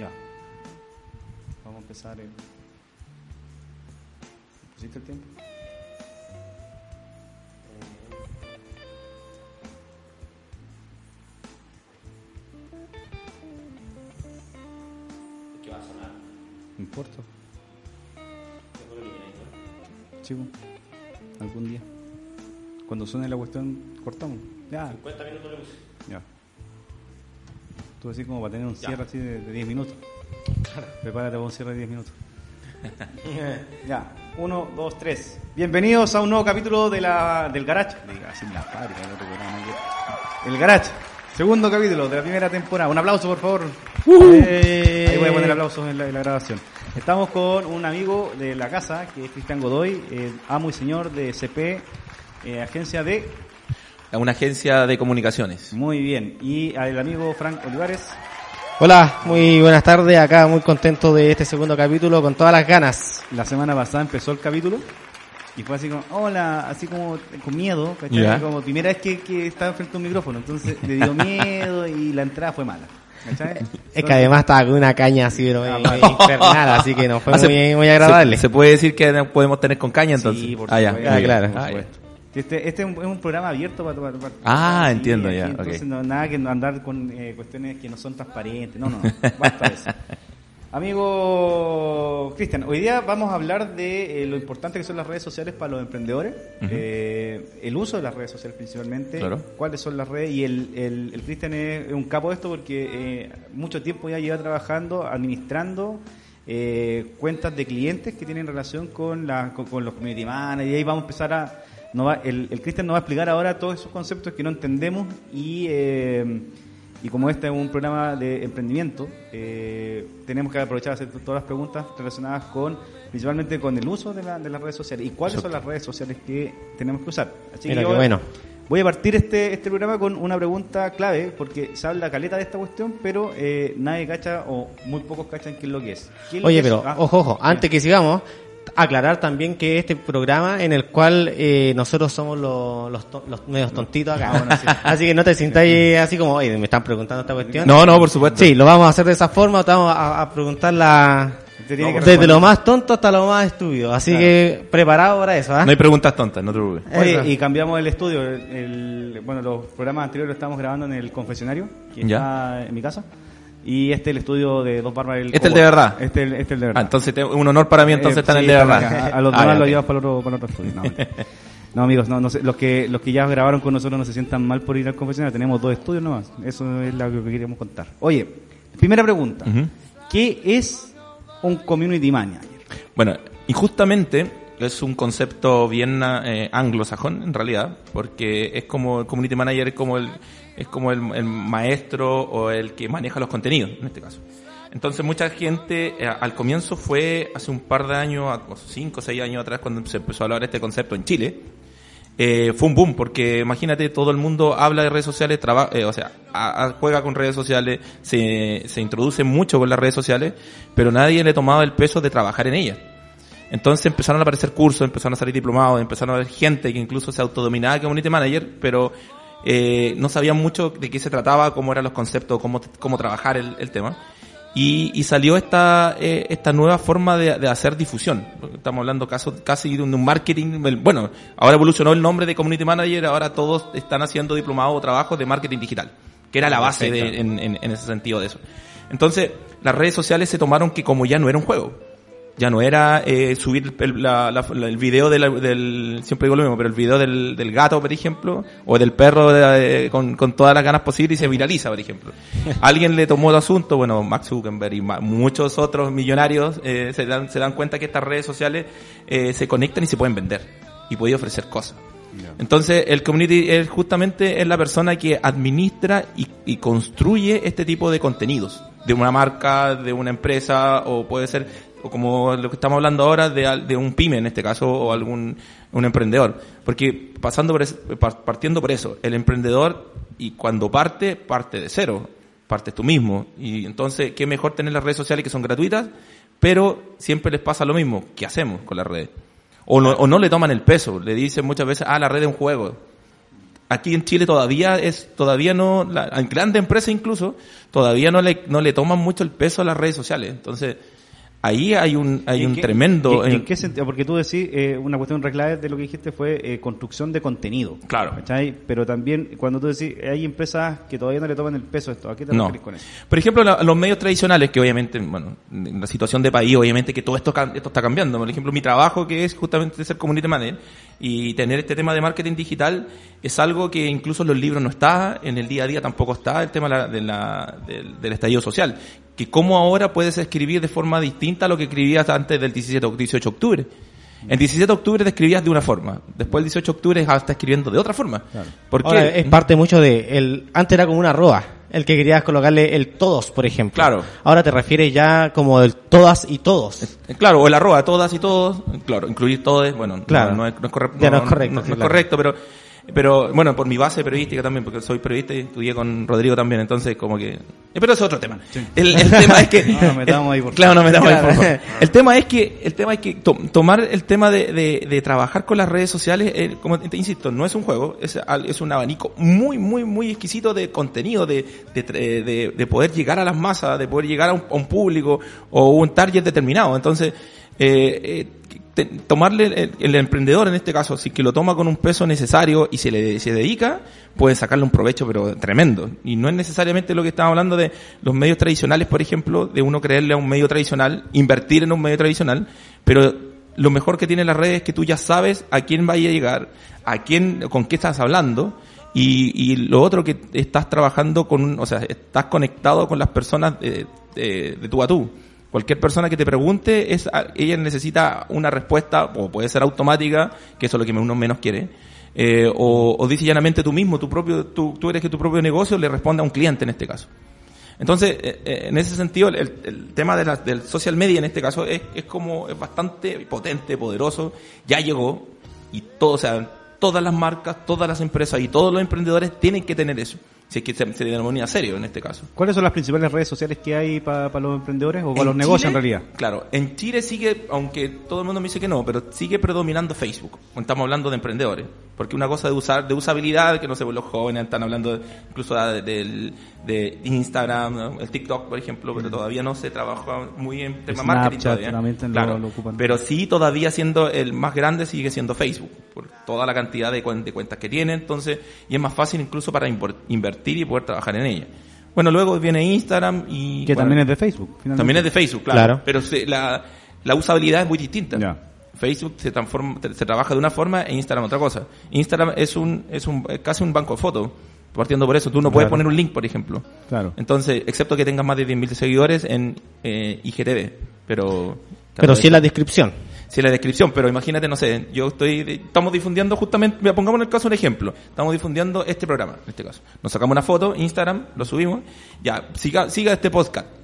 Ya. Vamos a empezar. El... ¿Pusiste el tiempo? ¿Qué va a sonar? No importa. Chico. Algún día. Cuando suene la cuestión, cortamos. Ya. 50 minutos le puse. Ya. Tú así como para tener un Ya. cierre así de, de 10 minutos. Prepárate para un cierre de 10 minutos. ya. Uno, dos, tres. Bienvenidos a un nuevo capítulo de la, del Garage. Diga, así la fábrica, el Garage. Segundo capítulo de la primera temporada. Un aplauso, por favor. Eh, Ahí voy a poner aplausos en la, en la grabación. Estamos con un amigo de la casa, que es Cristian Godoy, eh, amo y señor de CP, eh, agencia de A una agencia de comunicaciones. Muy bien. Y al amigo Frank Olivares. Hola, muy buenas tardes. Acá muy contento de este segundo capítulo con todas las ganas. La semana pasada empezó el capítulo y fue así como, hola, así como con miedo, ¿cachai? Ya. Como primera vez que, que estaba frente a un micrófono, entonces le dio miedo y la entrada fue mala. ¿cachai? Es que además estaba con una caña así, pero Ah, eh, infernal, así que nos fue Ah, se- muy, agradable. Se, se puede decir que no podemos tener con caña entonces. Sí, por ah, ya. supuesto. Ah, claro. Por ya. supuesto. Este, este es, un, es un programa abierto para... para- para- Ah, sí, entiendo aquí, ya, Entonces no, nada que andar con eh, cuestiones que no son transparentes. No, no, basta eso. Amigo Cristian, hoy día vamos a hablar de eh, lo importante que son las redes sociales para los emprendedores, eh, el uso de las redes sociales principalmente, Claro. cuáles son las redes y el, el, el Cristian es, es un capo de esto porque eh, mucho tiempo ya lleva trabajando, administrando eh, cuentas de clientes que tienen relación con, la, con, con los community managers y ahí vamos a empezar a... nos va- el el Cristian nos va a explicar ahora todos esos conceptos que no entendemos y... eh, y como este es un programa de emprendimiento, eh, tenemos que aprovechar a hacer todas las preguntas relacionadas con, principalmente con el uso de, la- de las redes sociales y cuáles son las redes sociales que tenemos que usar. Así Mira que bueno. voy a partir este, este programa con una pregunta clave, porque se habla caleta de esta cuestión, pero eh, nadie cacha o muy pocos cachan qué es lo que es. ¿Qué es lo Oye, pero es? Ah, ojo, ojo, antes que sigamos, aclarar también que este programa en el cual eh, nosotros somos los, los, los medios tontitos acá. Ah, bueno, sí. Así que no te sintáis así como, oye, me están preguntando esta cuestión. No, no, por supuesto. Sí, lo vamos a hacer de esa forma, te vamos a, a preguntar la... Desde lo más tonto hasta lo más estúpido. Así Claro. que preparado para eso, ¿ah? No hay preguntas tontas, no te preocupes. Oye, y cambiamos el estudio. El, el- bueno, los programas anteriores los estamos grabando en el confesionario, que Ya. está en mi casa. Y este es el estudio de Dos Barbas. Este es el de verdad. Este, es el- este es el de Ah, verdad. entonces te- un honor para mí entonces Eh, estar en el de verdad. A los Ah, demás los ok. llevas para el otro, para el otro estudio. No, No, amigos, no, no sé, los que los que ya grabaron con nosotros no se sientan mal por ir al confesionario. Tenemos dos estudios nomás. Eso es lo que queríamos contar. Oye, primera pregunta. ¿Qué es un community manager? Bueno, injustamente es un concepto bien eh, anglosajón en realidad, porque es como el community manager es como el es como el, maestro o el que maneja los contenidos en este caso. Entonces mucha gente eh, al comienzo fue hace un par de años, cinco o seis años atrás cuando se empezó a hablar este concepto en Chile, eh, fue un boom, porque imagínate, todo el mundo habla de redes sociales, eh, o sea, juega con redes sociales, se, se introduce mucho con las redes sociales, pero nadie le tomaba el peso de trabajar en ellas. Entonces empezaron a aparecer cursos, empezaron a salir diplomados, empezaron a haber gente que incluso se autodominaba como community manager, pero eh, no sabían mucho de qué se trataba, cómo eran los conceptos, cómo, cómo trabajar el, el tema. Y, y salió esta, eh, esta nueva forma de, de hacer difusión. Estamos hablando caso, casi de un marketing. Bueno, ahora evolucionó el nombre de community manager, ahora todos están haciendo diplomados o trabajos de marketing digital, que era la base de, en, en- en ese sentido de eso. Entonces, las redes sociales se tomaron que como ya no era un juego, ya no era eh, subir el, la- la- el video de la- del, siempre digo lo mismo, pero el video del, del gato, por ejemplo, o del perro de- de- con, con todas las ganas posibles y se viraliza, por ejemplo. Alguien le tomó el asunto, bueno, Max Zuckerberg y ma- muchos otros millonarios eh, se, dan, se dan cuenta que estas redes sociales eh, se conectan y se pueden vender y pueden ofrecer cosas. Entonces, el community es justamente es la persona que administra y, y construye este tipo de contenidos de una marca, de una empresa o puede ser o como lo que estamos hablando ahora de, de un pyme en este caso o algún un emprendedor, porque pasando por es- par- partiendo por eso, el emprendedor y cuando parte parte de cero, partes tú mismo y entonces qué mejor tener las redes sociales que son gratuitas, pero siempre les pasa lo mismo, ¿qué hacemos con las redes? O no, o no le toman el peso, le dicen muchas veces, ah, la red es un juego. aquí en Chile todavía es, todavía no, la, en grandes empresas incluso, todavía no le, no le toman mucho el peso a las redes sociales. Entonces, ahí hay un, hay un qué- tremendo... ¿En, qué sentido? Porque tú decís, eh, una cuestión reclave de lo que dijiste fue eh, construcción de contenido. Claro. ¿cachai? Pero también, cuando tú decís, hay empresas que todavía no le toman el peso a esto. ¿A qué te No. refieres con eso? Por ejemplo, la- los medios tradicionales, que obviamente, bueno, en la situación de país, obviamente que todo esto, esto está cambiando. Por ejemplo, mi trabajo, que es justamente ser community manager y tener este tema de marketing digital, es algo que incluso en los libros no está, en el día a día tampoco está, el tema de la- de la- del, del estallido social. Que cómo ahora puedes escribir de forma distinta a lo que escribías antes del 17 o 18 de octubre. El 17 de octubre te escribías de una forma, después el 18 de octubre ya estás escribiendo de otra forma. ¿Por qué? Ahora, es parte mucho de el antes era como una arroba, el que querías colocarle el todos, por ejemplo. Claro. Ahora te refieres ya como el todas y todos. Eh, Claro, o el arroba, todas y todos, claro, incluir todos, bueno, no- Claro. no, es, no es correcto, Ya no es correcto, no- es claro. correcto, pero, pero bueno, por mi base periodística también, porque soy periodista y estudié con Rodrigo también, entonces como que, pero es otro tema. El, el tema es que, No nos metamos ahí, por claro, no metamos ahí, por favor. El tema es que, el tema es que to- tomar el tema de, de, de trabajar con las redes sociales, eh, como te insisto, no es un juego, es, es un abanico muy, muy, muy exquisito de contenido, de, de, de, de poder llegar a las masas, de poder llegar a un, a un público o un target determinado. Entonces, eh, eh, te- tomarle el, emprendedor en este caso, si que lo toma con un peso necesario y se le se dedica, puede sacarle un provecho pero tremendo. Y no es necesariamente lo que estamos hablando de los medios tradicionales, por ejemplo, de uno creerle a un medio tradicional, invertir en un medio tradicional, pero lo mejor que tiene las redes es que tú ya sabes a quién vaya a llegar, a quién, con qué estás hablando, y, y lo otro que estás trabajando con, o sea, estás conectado con las personas de, de, de tú a tú. Cualquier persona que te pregunte, es, ella necesita una respuesta, o puede ser automática, que eso es lo que uno menos quiere, eh, o, o dice llanamente tú mismo, tu propio, tú, eres que tu propio negocio le responde a un cliente en este caso. Entonces, eh, eh, en ese sentido, el, el tema de la- del social media en este caso es, es como, es bastante potente, poderoso, ya llegó, y todo, o sea, todas las marcas, todas las empresas y todos los emprendedores tienen que tener eso, si es que se, se denomina serio en este caso. ¿Cuáles son las principales redes sociales que hay para los emprendedores o para los negocios en realidad? Claro, en Chile sigue, aunque todo el mundo me dice que no, pero sigue predominando Facebook. cuando Estamos hablando de emprendedores. Porque una cosa de usar, de usabilidad, que no sé, pues los jóvenes están hablando de- incluso de, del- de Instagram, el TikTok, por ejemplo, pero todavía no se trabaja muy en tema marketing todavía. lo- Claro, lo ocupan. pero sí todavía siendo el más grande sigue siendo Facebook, por toda la cantidad de, cuen- de cuentas que tiene, entonces, y es más fácil incluso para invor- invertir y poder trabajar en ella. Bueno, luego viene Instagram y... Que bueno, también es de Facebook. finalmente. también es de Facebook, claro. Claro. Pero se- la, la usabilidad es muy distinta. Facebook se transforma, se trabaja de una forma e Instagram otra cosa. Instagram es un, es un, es casi un banco de fotos. Partiendo por eso, tú no puedes poner un link, por ejemplo. Claro. Entonces, excepto que tengas más de 10.000 seguidores en eh, IGTV. Pero. Pero sí en la descripción. En la descripción, pero imagínate, no sé, yo estoy, estamos difundiendo justamente, mira, pongamos en el caso un ejemplo, estamos difundiendo este programa, en este caso. Nos sacamos una foto, Instagram, lo subimos, ya, siga, siga este podcast.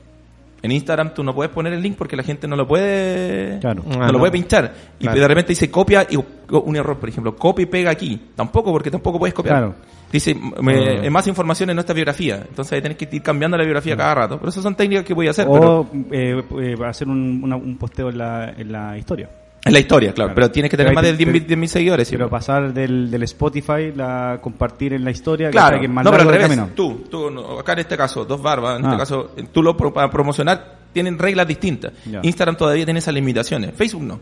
En Instagram tú no puedes poner el link porque la gente no lo puede, Claro. no Ah, lo no. puede pinchar. Y Claro. de repente dice copia y un error, por ejemplo, copia y pega aquí. Tampoco, porque tampoco puedes copiar. Claro. Dice, me- Ah. eh, más información en nuestra biografía. Entonces ahí tenés que ir cambiando la biografía cada rato. Pero esas son técnicas que voy a hacer. pero- O eh, eh, hacer un, una- un posteo en la, en la historia. En la historia, claro. Claro. Pero tienes que tener más de te- 10.000 te- 10.000 seguidores. sí, Pero pasar del, del Spotify, la compartir en la historia, Claro, que es más no, pero al revés. Tú, tú, no, acá en este caso, dos barbas, en Ah. este caso, eh, tú lo pro- para promocionar, tienen reglas distintas. Ya. Instagram todavía tiene esas limitaciones. Facebook no.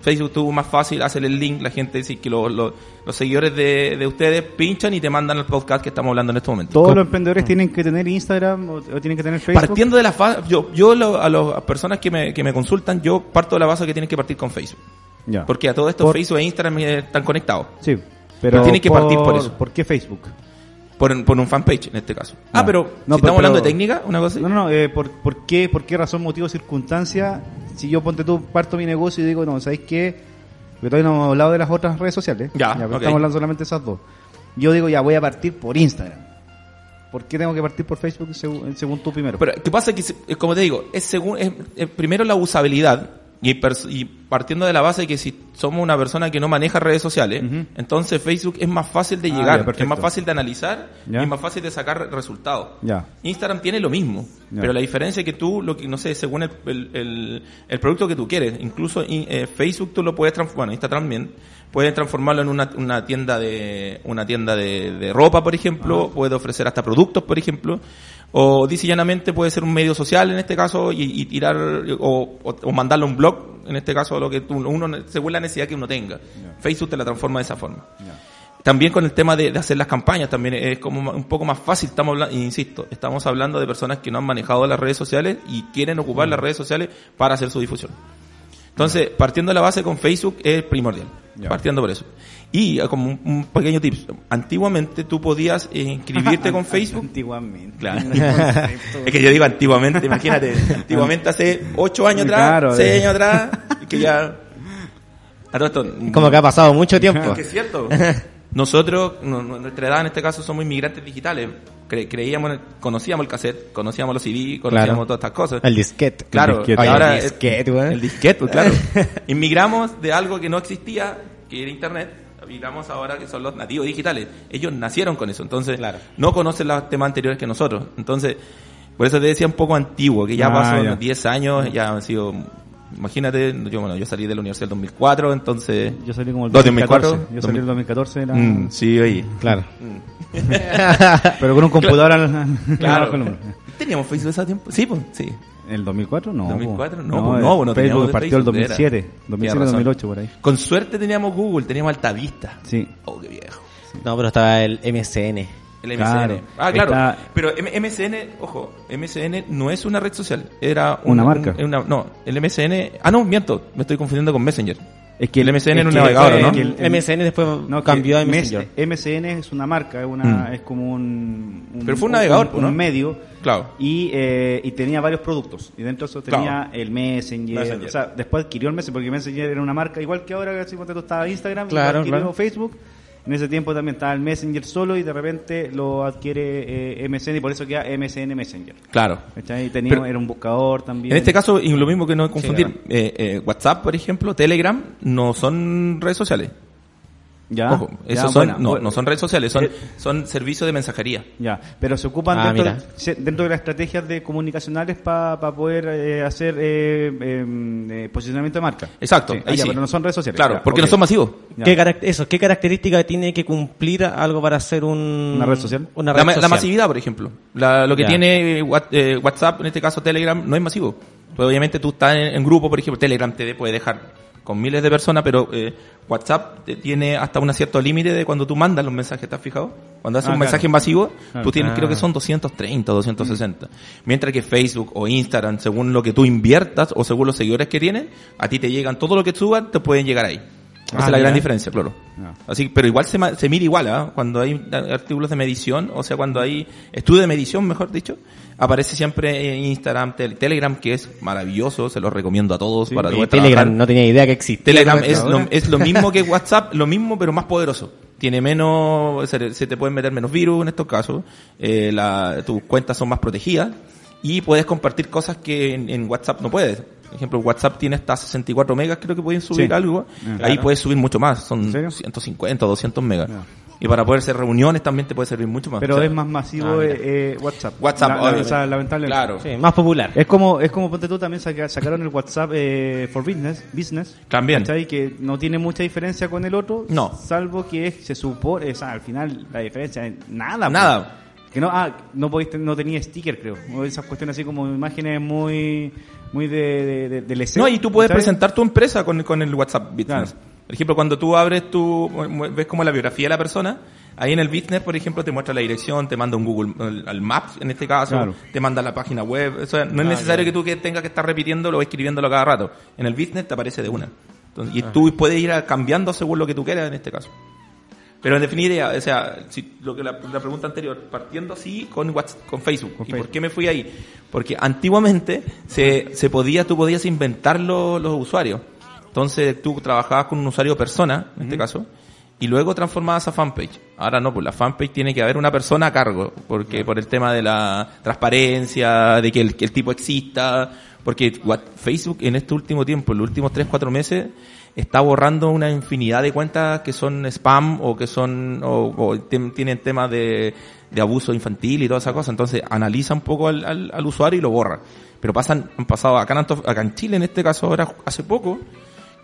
Facebook tuvo más fácil hacer el link, la gente dice que lo- lo- los seguidores de, de ustedes pinchan y te mandan al podcast que estamos hablando en este momento. ¿Todos los emprendedores tienen que tener Instagram o, o tienen que tener Facebook? Partiendo de la fase, yo, yo lo- a las personas que me, que me consultan, yo parto de la base que tienen que partir con Facebook. Ya. Porque a todo esto Por- Facebook e Instagram están conectados. Sí, pero, Pero tienen que partir por eso. ¿Por qué Facebook? Por, por un fanpage en este caso. Ah, No. pero No, si pero- estamos hablando pero- de técnica, una cosa así. No, no, eh, por, por, qué, ¿por qué razón, motivo, circunstancia? Si yo ponte tú, parto mi negocio y digo, no, ¿sabéis qué? Porque todavía no hemos hablado de las otras redes sociales. Ya, pero ok. estamos hablando solamente de esas dos. Yo digo, ya voy a partir por Instagram. ¿Por qué tengo que partir por Facebook según, según tú primero? Pero, ¿qué pasa? Que, como te digo, es según, es primero la usabilidad, y, partiendo de la base de que si somos una persona que no maneja redes sociales, entonces Facebook es más fácil de Ah, llegar, ya, perfecto. es más fácil de analizar Ya. y es más fácil de sacar resultados. Ya. Instagram tiene lo mismo, pero la diferencia es que tú, lo que no sé, según el, el, el- el producto que tú quieres, incluso in- eh, Facebook tú lo puedes transformar, bueno, Instagram también, puedes transformarlo en una, una tienda de una tienda de, de ropa, por ejemplo, Ah. puede ofrecer hasta productos, por ejemplo, o dice llanamente puede ser un medio social en este caso y, y tirar o, o, o mandarle un blog, en este caso lo que tú, uno según la necesidad que uno tenga. Facebook te la transforma de esa forma. También con el tema de, de hacer las campañas, también es como un poco más fácil, estamos hablando, insisto, estamos hablando de personas que no han manejado las redes sociales y quieren ocupar las redes sociales para hacer su difusión. Entonces, partiendo de la base con Facebook es primordial, partiendo por eso. Y eh, como un, un pequeño tips, antiguamente tú podías eh, inscribirte con Facebook. Antiguamente. Claro. es que yo digo antiguamente, imagínate, antiguamente hace ocho años atrás, Claro, seis de- años atrás, que ya... A todo esto, Como que ha pasado mucho tiempo. que es cierto. Nosotros, no- no- nuestra edad en este caso, somos inmigrantes digitales. Cre- creíamos, en el- conocíamos el cassette, conocíamos los CD, conocíamos Claro. todas estas cosas. El disquete. Claro, El disquete. Ahora el disquete, weón. el disquete, pues, claro. Inmigramos de algo que no existía, que era internet. Migramos ahora que son los nativos digitales. Ellos nacieron con eso, entonces Claro. no conocen los temas anteriores que nosotros. Entonces, por eso te decía un poco antiguo, que ya Ah, pasó ya. unos 10 años, ya han sido imagínate, yo bueno, yo salí de la universidad en 2004, entonces Yo salí como el 2004, 2014. Yo salí en el 2014. Era... Mm, sí, oye. Claro. Pero con un computador al, al- Claro. hombro. ¿Teníamos Facebook ese tiempo? Sí, pues, sí. ¿En el 2004? No. 2004, po. no, pues, no, pues, no Facebook teníamos partió el Facebook, 2007. era. 2007, Tienes razón. 2008, por ahí. Con suerte teníamos Google, teníamos Altavista. Sí. Oh, qué viejo. No, pero estaba el MSN. El MSN. Claro. Ah, claro. Está- Pero M- MSN, ojo, MSN no es una red social, era Una un- marca. un- una- no, el MSN. Ah, no, miento, me estoy confundiendo con Messenger. Es que el MSN es era un que- navegador, es ¿no? que el- el- MSN después No, cambió a Messenger. MSN es una marca, es, una, Mm. es como un, un- Pero fue un navegador, un, ¿no? un medio. Claro. Y, eh, y tenía varios productos. Y dentro de eso tenía Claro. el Messenger, Messenger. O sea, después adquirió el Messenger, porque Messenger era una marca igual que ahora, así cuando estaba Instagram, Claro, adquirió claro. Facebook. En ese tiempo también estaba el Messenger solo y de repente lo adquiere eh, MSN y por eso queda MSN Messenger. Claro. Y tenía, Pero- era un buscador también. En este caso, y lo mismo que no confundir, claro. eh, eh, WhatsApp, por ejemplo, Telegram, no son redes sociales. Ya, Ojo, ya, esos son, bueno, no, no son redes sociales, son, Eh, son servicios de mensajería. Ya, pero se ocupan Ah, dentro, de, dentro de las estrategias de comunicacionales para poder eh, hacer eh, em, eh, posicionamiento de marca. Exacto, Sí, ah, ahí ya, sí. pero no son redes sociales. Claro, Ya, porque no son masivos. ¿Qué, eso, ¿Qué característica tiene que cumplir algo para ser un, ¿Una red social? Una La, red la social? masividad, por ejemplo. La- lo que Ya. tiene eh, What- eh, WhatsApp, en este caso Telegram, no es masivo. Pues obviamente tú estás en, en grupo, por ejemplo, Telegram te puede dejar con miles de personas, pero eh, WhatsApp tiene hasta un cierto límite de cuando tú mandas los mensajes, ¿te has fijado? Cuando haces Ah, un claro. mensaje masivo, Claro. tú tienes, Ah. creo que son 230 o 260. Mientras que Facebook o Instagram, según lo que tú inviertas o según los seguidores que tienen, a ti te llegan, todo lo que suban, te pueden llegar ahí. Esa Ah, es la gran diferencia, claro. Ah. Así, pero igual se, se mira igual, ¿ah? Cuando hay artículos de medición, o sea, cuando hay estudio de medición, mejor dicho, aparece siempre en Instagram, tel- Telegram, que es maravilloso, se lo recomiendo a todos para Oye, poder Telegram, trabajar. no tenía idea que existía. Telegram es lo, es lo mismo que WhatsApp, lo mismo pero más poderoso. Tiene menos, se, se te pueden meter menos virus en estos casos, eh, la- tus cuentas son más protegidas y puedes compartir cosas que en, en WhatsApp no puedes. Por ejemplo, WhatsApp tiene hasta 64 megas, creo que pueden subir Sí. algo. Ah, Ahí puedes subir mucho más, son ¿En serio? 150 o 200 megas. Y para poder hacer reuniones también te puede servir mucho más. Pero O sea, es más masivo Ah, eh, eh, WhatsApp. WhatsApp, La- o sea, lamentablemente. Claro. Sí, más popular. Es como, es como ponte tú también saca- sacaron el WhatsApp eh, for Business, business También. ¿cachai? Que no tiene mucha diferencia con el otro. No. Salvo que es- se supone, o sea, al final la diferencia es nada. Nada. pues. Que no, ah, no podéis, no tenía sticker, creo. O esas cuestiones así como imágenes muy, muy de, de, de, del SEO, No, y tú puedes presentar tu empresa con, con el WhatsApp Business. Claro. Por ejemplo, cuando tú abres tu, ves como la biografía de la persona, ahí en el Business, por ejemplo, te muestra la dirección, te manda un Google, al- Maps en este caso, Claro. te manda la página web. O sea, no es necesario que tú que tengas que estar repitiéndolo o escribiéndolo cada rato. En el Business te aparece de una. Entonces, y tú puedes ir cambiando según lo que tú quieras en este caso. Pero en definitiva, o sea, si, lo que la, la pregunta anterior, partiendo así con WhatsApp, con Facebook. Con ¿Y por qué me fui ahí? Porque antiguamente se, se podía, tú podías inventar lo- los usuarios. Entonces tú trabajabas con un usuario persona, en este caso, y luego transformabas a fanpage. Ahora no, pues la fanpage tiene que haber una persona a cargo, porque por el tema de la transparencia, de que el, que el tipo exista, Porque what- Facebook en este último tiempo, en los últimos 3, 4 meses, está borrando una infinidad de cuentas que son spam o que son, o, o tienen temas de, de abuso infantil y toda esa cosa. Entonces analiza un poco al, al- al usuario y lo borra. Pero pasan, han pasado acá en, acá en Chile, en este caso ahora, hace poco,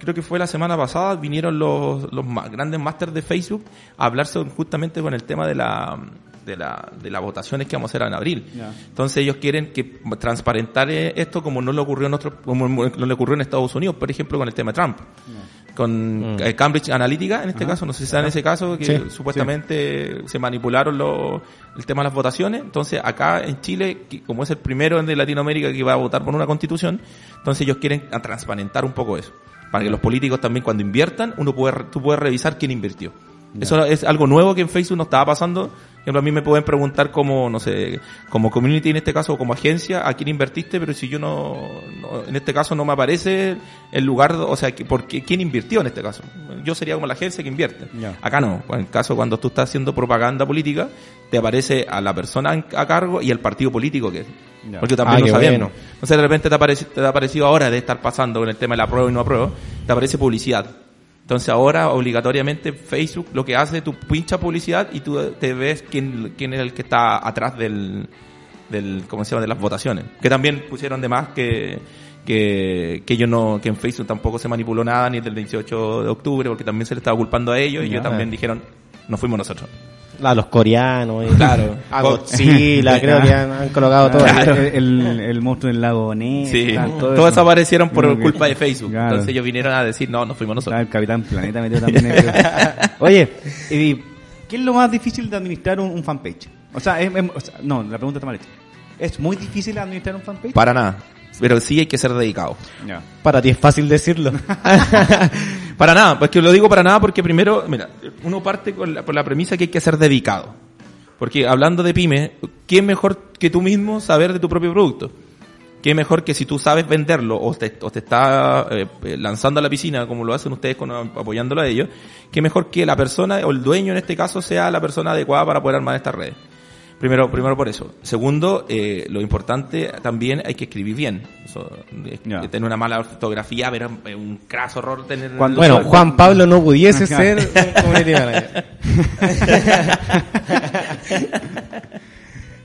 creo que fue la semana pasada, vinieron los, los ma- grandes másters de Facebook a hablar sobre- justamente con el tema de la, de la, de las votaciones que vamos a hacer en abril. Entonces ellos quieren que transparentar eh, esto como no le ocurrió en otros, como no le ocurrió en Estados Unidos, por ejemplo, con el tema de Trump. Con eh, Cambridge Analytica, en este caso, no sé si saben ese caso, que Sí, supuestamente se manipularon los, el tema de las votaciones. Entonces, acá en Chile, que como es el primero de Latinoamérica que va a votar por una constitución, entonces ellos quieren a transparentar un poco eso. Para que los políticos también cuando inviertan, uno puede, tú puedes revisar quién invirtió. Eso es algo nuevo que en Facebook no estaba pasando. Por ejemplo, a mí me pueden preguntar como, no sé, como community en este caso, o como agencia, a quién invertiste, pero si yo no, no- en este caso no me aparece el lugar, o sea, que- porque, quién invirtió en este caso. Yo sería como la agencia que invierte. Acá no. En el caso cuando tú estás haciendo propaganda política, te aparece a la persona a cargo y el partido político que es. Ya. Porque también Ah, lo qué sabemos. bueno. No sé, de repente te ha, pareci- te ha aparecido ahora de estar pasando con el tema de la prueba y no apruebo, te aparece publicidad. Entonces ahora obligatoriamente Facebook lo que hace, tú pincha publicidad y tú te ves quién, quién es el que está atrás del, del, ¿cómo se llama? de las votaciones. Que también pusieron de más que, que, que ellos no, que en Facebook tampoco se manipuló nada ni del 18 de octubre porque también se le estaba culpando a ellos y ellos también dijeron, no fuimos nosotros. A los coreanos. y- Claro. A Godzilla, creo que han, han colocado todo. Claro, el, el, el monstruo del lago Ness. Sí, tal, todo todos eso. aparecieron por que- culpa de Facebook. Claro. Entonces ellos vinieron a decir, no, no fuimos nosotros. el Capitán Planeta metido también. Oye, y ¿qué es lo más difícil de administrar un, un fanpage? O sea, es- es- o sea, no, la pregunta está mal hecha. ¿Es muy difícil administrar un fanpage? Para nada. Pero sí hay que ser dedicado. Para ti es fácil decirlo. Para nada, pues que lo digo para nada porque primero, mira, uno parte con la, por la premisa que hay que ser dedicado. Porque hablando de pyme, ¿qué mejor que tú mismo saber de tu propio producto? ¿Qué mejor que si tú sabes venderlo o te, o te está eh, lanzando a la piscina como lo hacen ustedes con, apoyándolo a ellos? ¿Qué mejor que la persona o el dueño en este caso sea la persona adecuada para poder armar estas redes? Primero, primero por eso. Segundo, eh, lo importante también hay que escribir bien. Eso, es- Ya. Tener una mala ortografía, es un craso horror tener... Cuando- Bueno, Juan Pablo no pudiese ser community manager.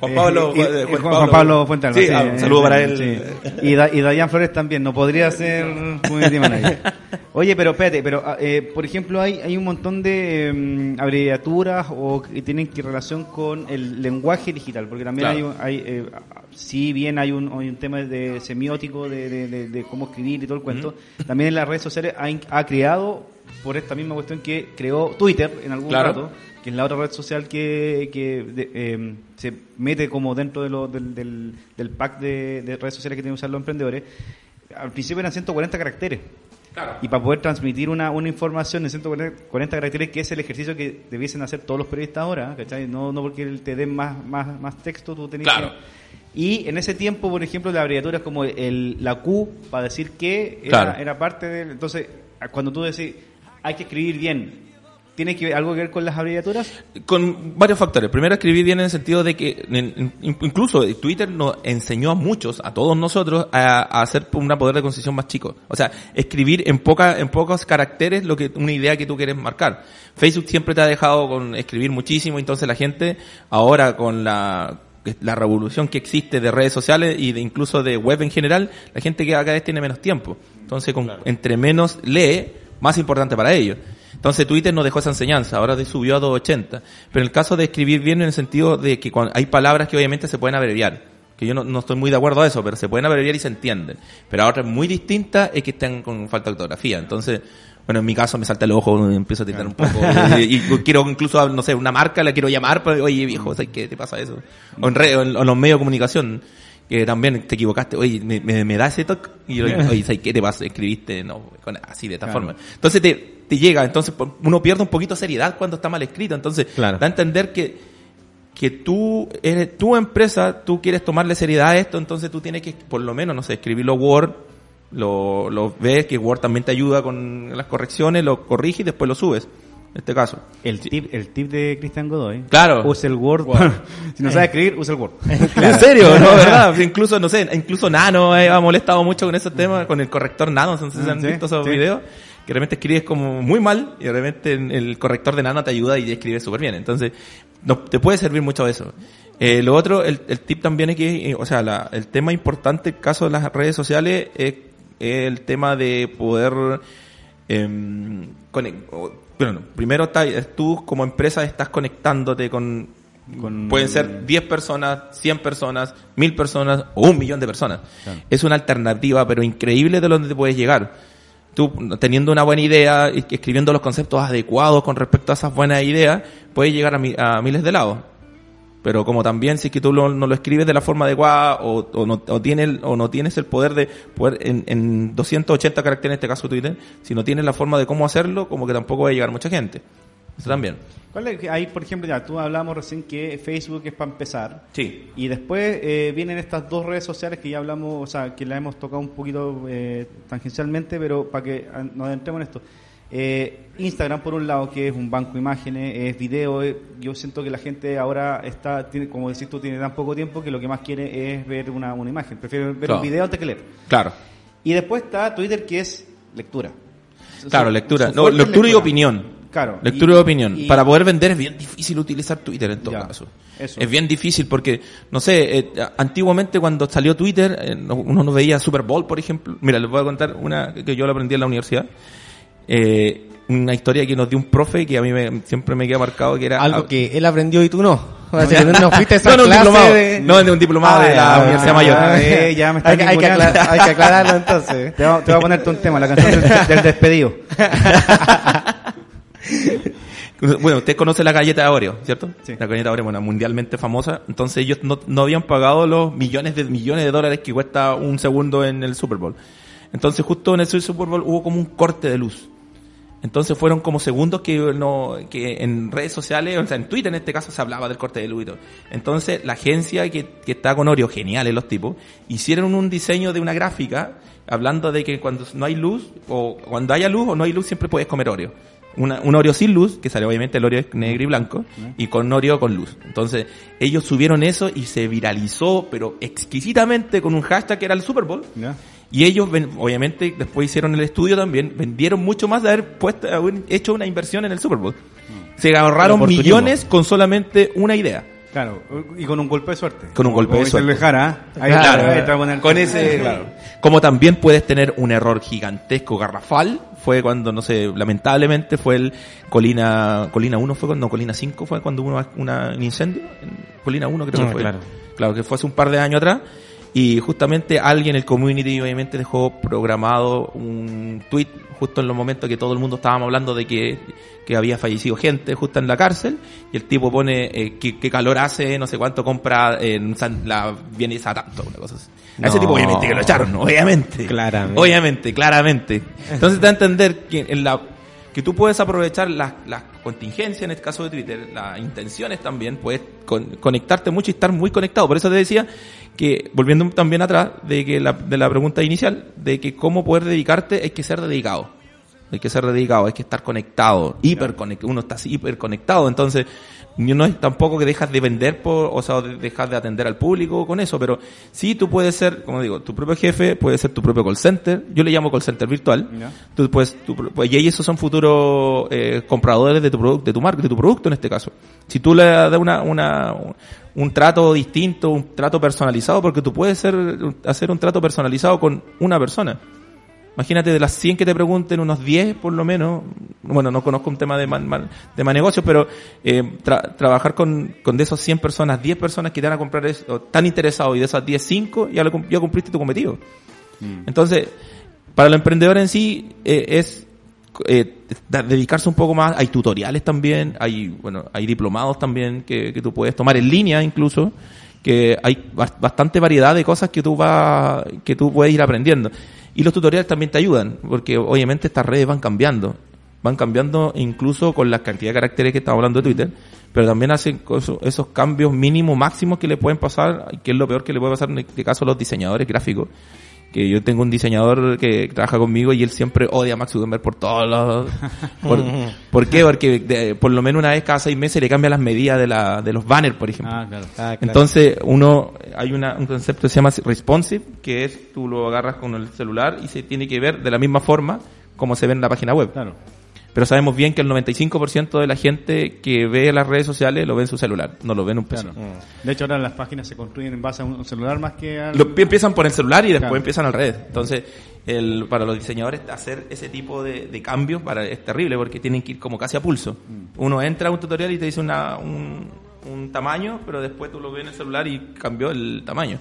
Juan Pablo, Eh, y- Juan, Juan Pablo Fuente Alba, Sí, sí, ah, eh, un saludo para él. sí. Y, da, y Dayan Flores también, no podría ser community manager. Oye, pero espérate, pero ah, eh, por ejemplo hay, hay un montón de mm, abreviaturas o que tienen que relación con el lenguaje digital, porque también Claro. hay, un- hay eh, si bien hay un, hay un tema de semiótico, de, de, de- de cómo escribir y todo el cuento, también en las redes sociales ha, ha creado, por esta misma cuestión que creó Twitter en algún Claro. rato, que es la otra red social que, que de- eh, se mete como dentro de lo- del, del, del pack de, de redes sociales que tienen que usar los emprendedores. Al principio eran 140 caracteres. Claro. Y para poder transmitir una, una información de 140 caracteres, que es el ejercicio que debiesen hacer todos los periodistas ahora, ¿cachai? No, no porque te den más, más, más texto, tú tenés Claro. que... Y en ese tiempo, por ejemplo, la abreviatura es como el, la Q para decir que era, Claro. era parte del... Entonces, cuando tú decís, hay que escribir bien, ¿tiene que algo que ver con las abreviaturas? Con varios factores. Primero, escribir bien en el sentido de que en- incluso Twitter nos enseñó a muchos, a todos nosotros, a, a hacer una poder de concisión más chico. O sea, escribir en poca, en pocos caracteres lo que una idea que tú quieres marcar. Facebook siempre te ha dejado con escribir muchísimo, entonces la gente ahora con la la revolución que existe de redes sociales y de incluso de web en general, la gente que cada vez tiene menos tiempo. Entonces, con, entre menos lee, más importante para ellos. Entonces Twitter nos dejó esa enseñanza, ahora subió a 280. Pero en el caso de escribir bien en el sentido de que hay palabras que obviamente se pueden abreviar, que yo no, no estoy muy de acuerdo a eso, pero se pueden abreviar y se entienden. Pero a otras muy distintas es que están con falta de ortografía. Entonces, bueno, en mi caso me salta el ojo, empiezo a tirar un poco. y, y quiero incluso, no sé, una marca la quiero llamar, pero, oye viejo, ¿sabes qué te pasa eso? O en, re- o en, o en los medios de comunicación que también te equivocaste, oye, me, me, me da ese toque, y yo, oye, ¿sabes qué te pasa? Escribiste, no, así, de esta Claro. forma. Entonces te, te llega, entonces uno pierde un poquito de seriedad cuando está mal escrito, entonces Claro. da a entender que, que tú eres tu empresa, tú quieres tomarle seriedad a esto, entonces tú tienes que, por lo menos, no sé, escribirlo Word, lo, lo ves, que Word también te ayuda con las correcciones, lo corriges y después lo subes. en este caso. El tip, el tip de Cristian Godoy. Claro. Usa el Word. si no sabe escribir, usa el Word. En serio, ¿no? ¿Verdad? Incluso, no sé, incluso Nano eh, ha molestado mucho con ese tema, con el corrector Nano, no sé si han sí, visto esos sí. videos, que realmente escribes como muy mal y de repente el corrector de Nano te ayuda y escribes súper bien. Entonces, no, te puede servir mucho eso. Eh, lo otro, el, el tip también es que, eh, o sea, la- el tema importante, el caso de las redes sociales, es, el tema de poder em, o- bueno, primero está- tú como empresa estás conectándote con, Con- pueden ser 10 personas, 100 personas, 1000 personas o un millón de personas. Claro. Es una alternativa, pero increíble de donde te puedes llegar. Tú, teniendo una buena idea y escribiendo los conceptos adecuados con respecto a esas buenas ideas, puedes llegar a, mi- a miles de lados. Pero como también si es que tú lo- no lo escribes de la forma adecuada o, no, o, tiene el- o no tienes el poder de poder en, en 280 caracteres, en este caso Twitter, si no tienes la forma de cómo hacerlo, como que tampoco va a llegar mucha gente. Eso también. ¿Cuál es? Ahí, por ejemplo, ya tú hablamos recién que Facebook es para empezar. Sí. Y después eh, vienen estas dos redes sociales que ya hablamos, o sea, que la hemos tocado un poquito eh, tangencialmente, pero para que ah, nos adentremos en esto. Eh, Instagram, por un lado, que es un banco de imágenes, es video. eh, yo siento que la gente ahora está, tiene, como decís tú, tiene tan poco tiempo que lo que más quiere es ver una, una imagen. Prefiere ver Claro. un video antes que leer. Claro. Y después está Twitter, que es lectura. Claro, lectura. No, lectura y opinión. Claro. Lectura Y- y, opinión. y- Para poder vender es bien difícil utilizar Twitter en todo Ya, caso. eso. Es bien difícil porque, no sé, eh, antiguamente cuando salió Twitter, eh, no- uno no veía Super Bowl, por ejemplo. Mira, les voy a contar una que yo la aprendí en la universidad. Eh, una historia que nos dio un profe que a mí me- siempre me queda marcado que era... Algo que él aprendió y tú no. O sea, que no fuiste a esa No, no, un diplomado. de... No, de un diplomado de la ya, Universidad Mayor. Eh, ya me está hay, que- hay que aclarar- hay que aclararlo entonces. Te va, te va a ponerte un tema, la canción del, del despedido. Bueno, usted conoce la galleta de Oreo, ¿cierto? Sí. La galleta de Oreo, bueno, mundialmente famosa. Entonces ellos no, no habían pagado los millones de millones de dólares que cuesta un segundo en el Super Bowl. Entonces justo en el Super Bowl hubo como un corte de luz. Entonces fueron como segundos que no, que en redes sociales, o sea, en Twitter en este caso se hablaba del corte de luz y todo. Entonces la agencia que, que está con Oreo, geniales los tipos, hicieron un diseño de una gráfica hablando de que cuando no hay luz, o cuando haya luz o no hay luz siempre puedes comer Oreo. Una, un Oreo sin luz, que sale obviamente el Oreo negro y blanco, y con Oreo con luz. Entonces, ellos subieron eso y se viralizó, pero exquisitamente con un hashtag que era el Super Bowl. Y ellos, obviamente, después hicieron el estudio también, vendieron mucho más de haber puesto, haber hecho una inversión en el Super Bowl. Se ahorraron millones con solamente una idea. Claro, y con un golpe de suerte. Con un golpe Como de suerte. el Lejara, ¿eh? Ahí Claro, claro, ahí te poner- Con ese, claro. Como también puedes tener un error gigantesco garrafal, fue cuando, no sé, lamentablemente fue el Colina, Colina 1 fue cuando, no, Colina 5 fue cuando hubo una, una- un incendio. En Colina 1 creo Ah, que fue. claro. Claro, que fue hace un par de años atrás. Y justamente alguien, el community, obviamente dejó programado un tweet justo en los momentos que todo el mundo estábamos hablando de que, que había fallecido gente justo en la cárcel. Y el tipo pone eh, qué, qué calor hace, no sé cuánto compra en San- la vienesa tanto, una cosa así. A ese No. tipo obviamente que lo echaron, obviamente. Claramente. Obviamente, claramente. Entonces te da a entender que en la que tú puedes aprovechar las, las contingencias, en este caso de Twitter, las intenciones también, puedes con- conectarte mucho y estar muy conectado. Por eso te decía que, volviendo también atrás de que la, de la pregunta inicial, de que cómo poder dedicarte, hay que ser dedicado. Hay que ser dedicado, hay que estar conectado, hiper conectado, uno está así hiper conectado, entonces no es tampoco que dejas de vender por, o sea, de- dejas de atender al público con eso, pero sí tú puedes ser, como digo, tu propio jefe, puedes ser tu propio call center, yo le llamo call center virtual, tú tú- pues, y esos son futuros eh, compradores de tu producto, de tu marca, de tu producto en este caso. Si tú le das una, una, un trato distinto, un trato personalizado, porque tú puedes ser, hacer un trato personalizado con una persona. Imagínate de las 100 que te pregunten, unos 10 por lo menos, bueno, no conozco un tema de man- de más negocios, pero eh, tra- trabajar con, con de esos 100 personas, 10 personas que te van a comprar eso, tan interesados y de esas 10, 5, ya, lo ya cumpliste tu cometido. Entonces, para el emprendedor en sí eh, es eh, dedicarse un poco más, hay tutoriales también, hay bueno, hay diplomados también que, que tú puedes tomar en línea incluso, que hay bas- bastante variedad de cosas que tú vas, que tú puedes ir aprendiendo. Y los tutoriales también te ayudan, porque obviamente estas redes van cambiando, van cambiando incluso con la cantidad de caracteres que estamos hablando de Twitter, pero también hacen esos cambios mínimos, máximos que le pueden pasar, que es lo peor que le puede pasar en este caso a los diseñadores gráficos, que yo tengo un diseñador que trabaja conmigo y él siempre odia a Max Zuckerberg por todos los... Por, ¿por qué? Porque de- por lo menos una vez cada seis meses le cambia las medidas de, la, de los banners, por ejemplo. Ah, claro. Ah, claro. Entonces, uno, hay una, un concepto que se llama responsive, que es tú lo agarras con el celular y se tiene que ver de la misma forma como se ve en la página web. Claro. Pero sabemos bien que el 95% de la gente que ve las redes sociales lo ve en su celular, no lo ve en un PC. Claro. De hecho, ahora las páginas se construyen en base a un celular más que a... Lo, empiezan por el celular y después Claro. empiezan al revés. Entonces, el, para los diseñadores hacer ese tipo de, de cambios para, es terrible porque tienen que ir como casi a pulso. Mm. Uno entra a un tutorial y te dice una, un, un tamaño, pero después tú lo ves en el celular y cambió el tamaño.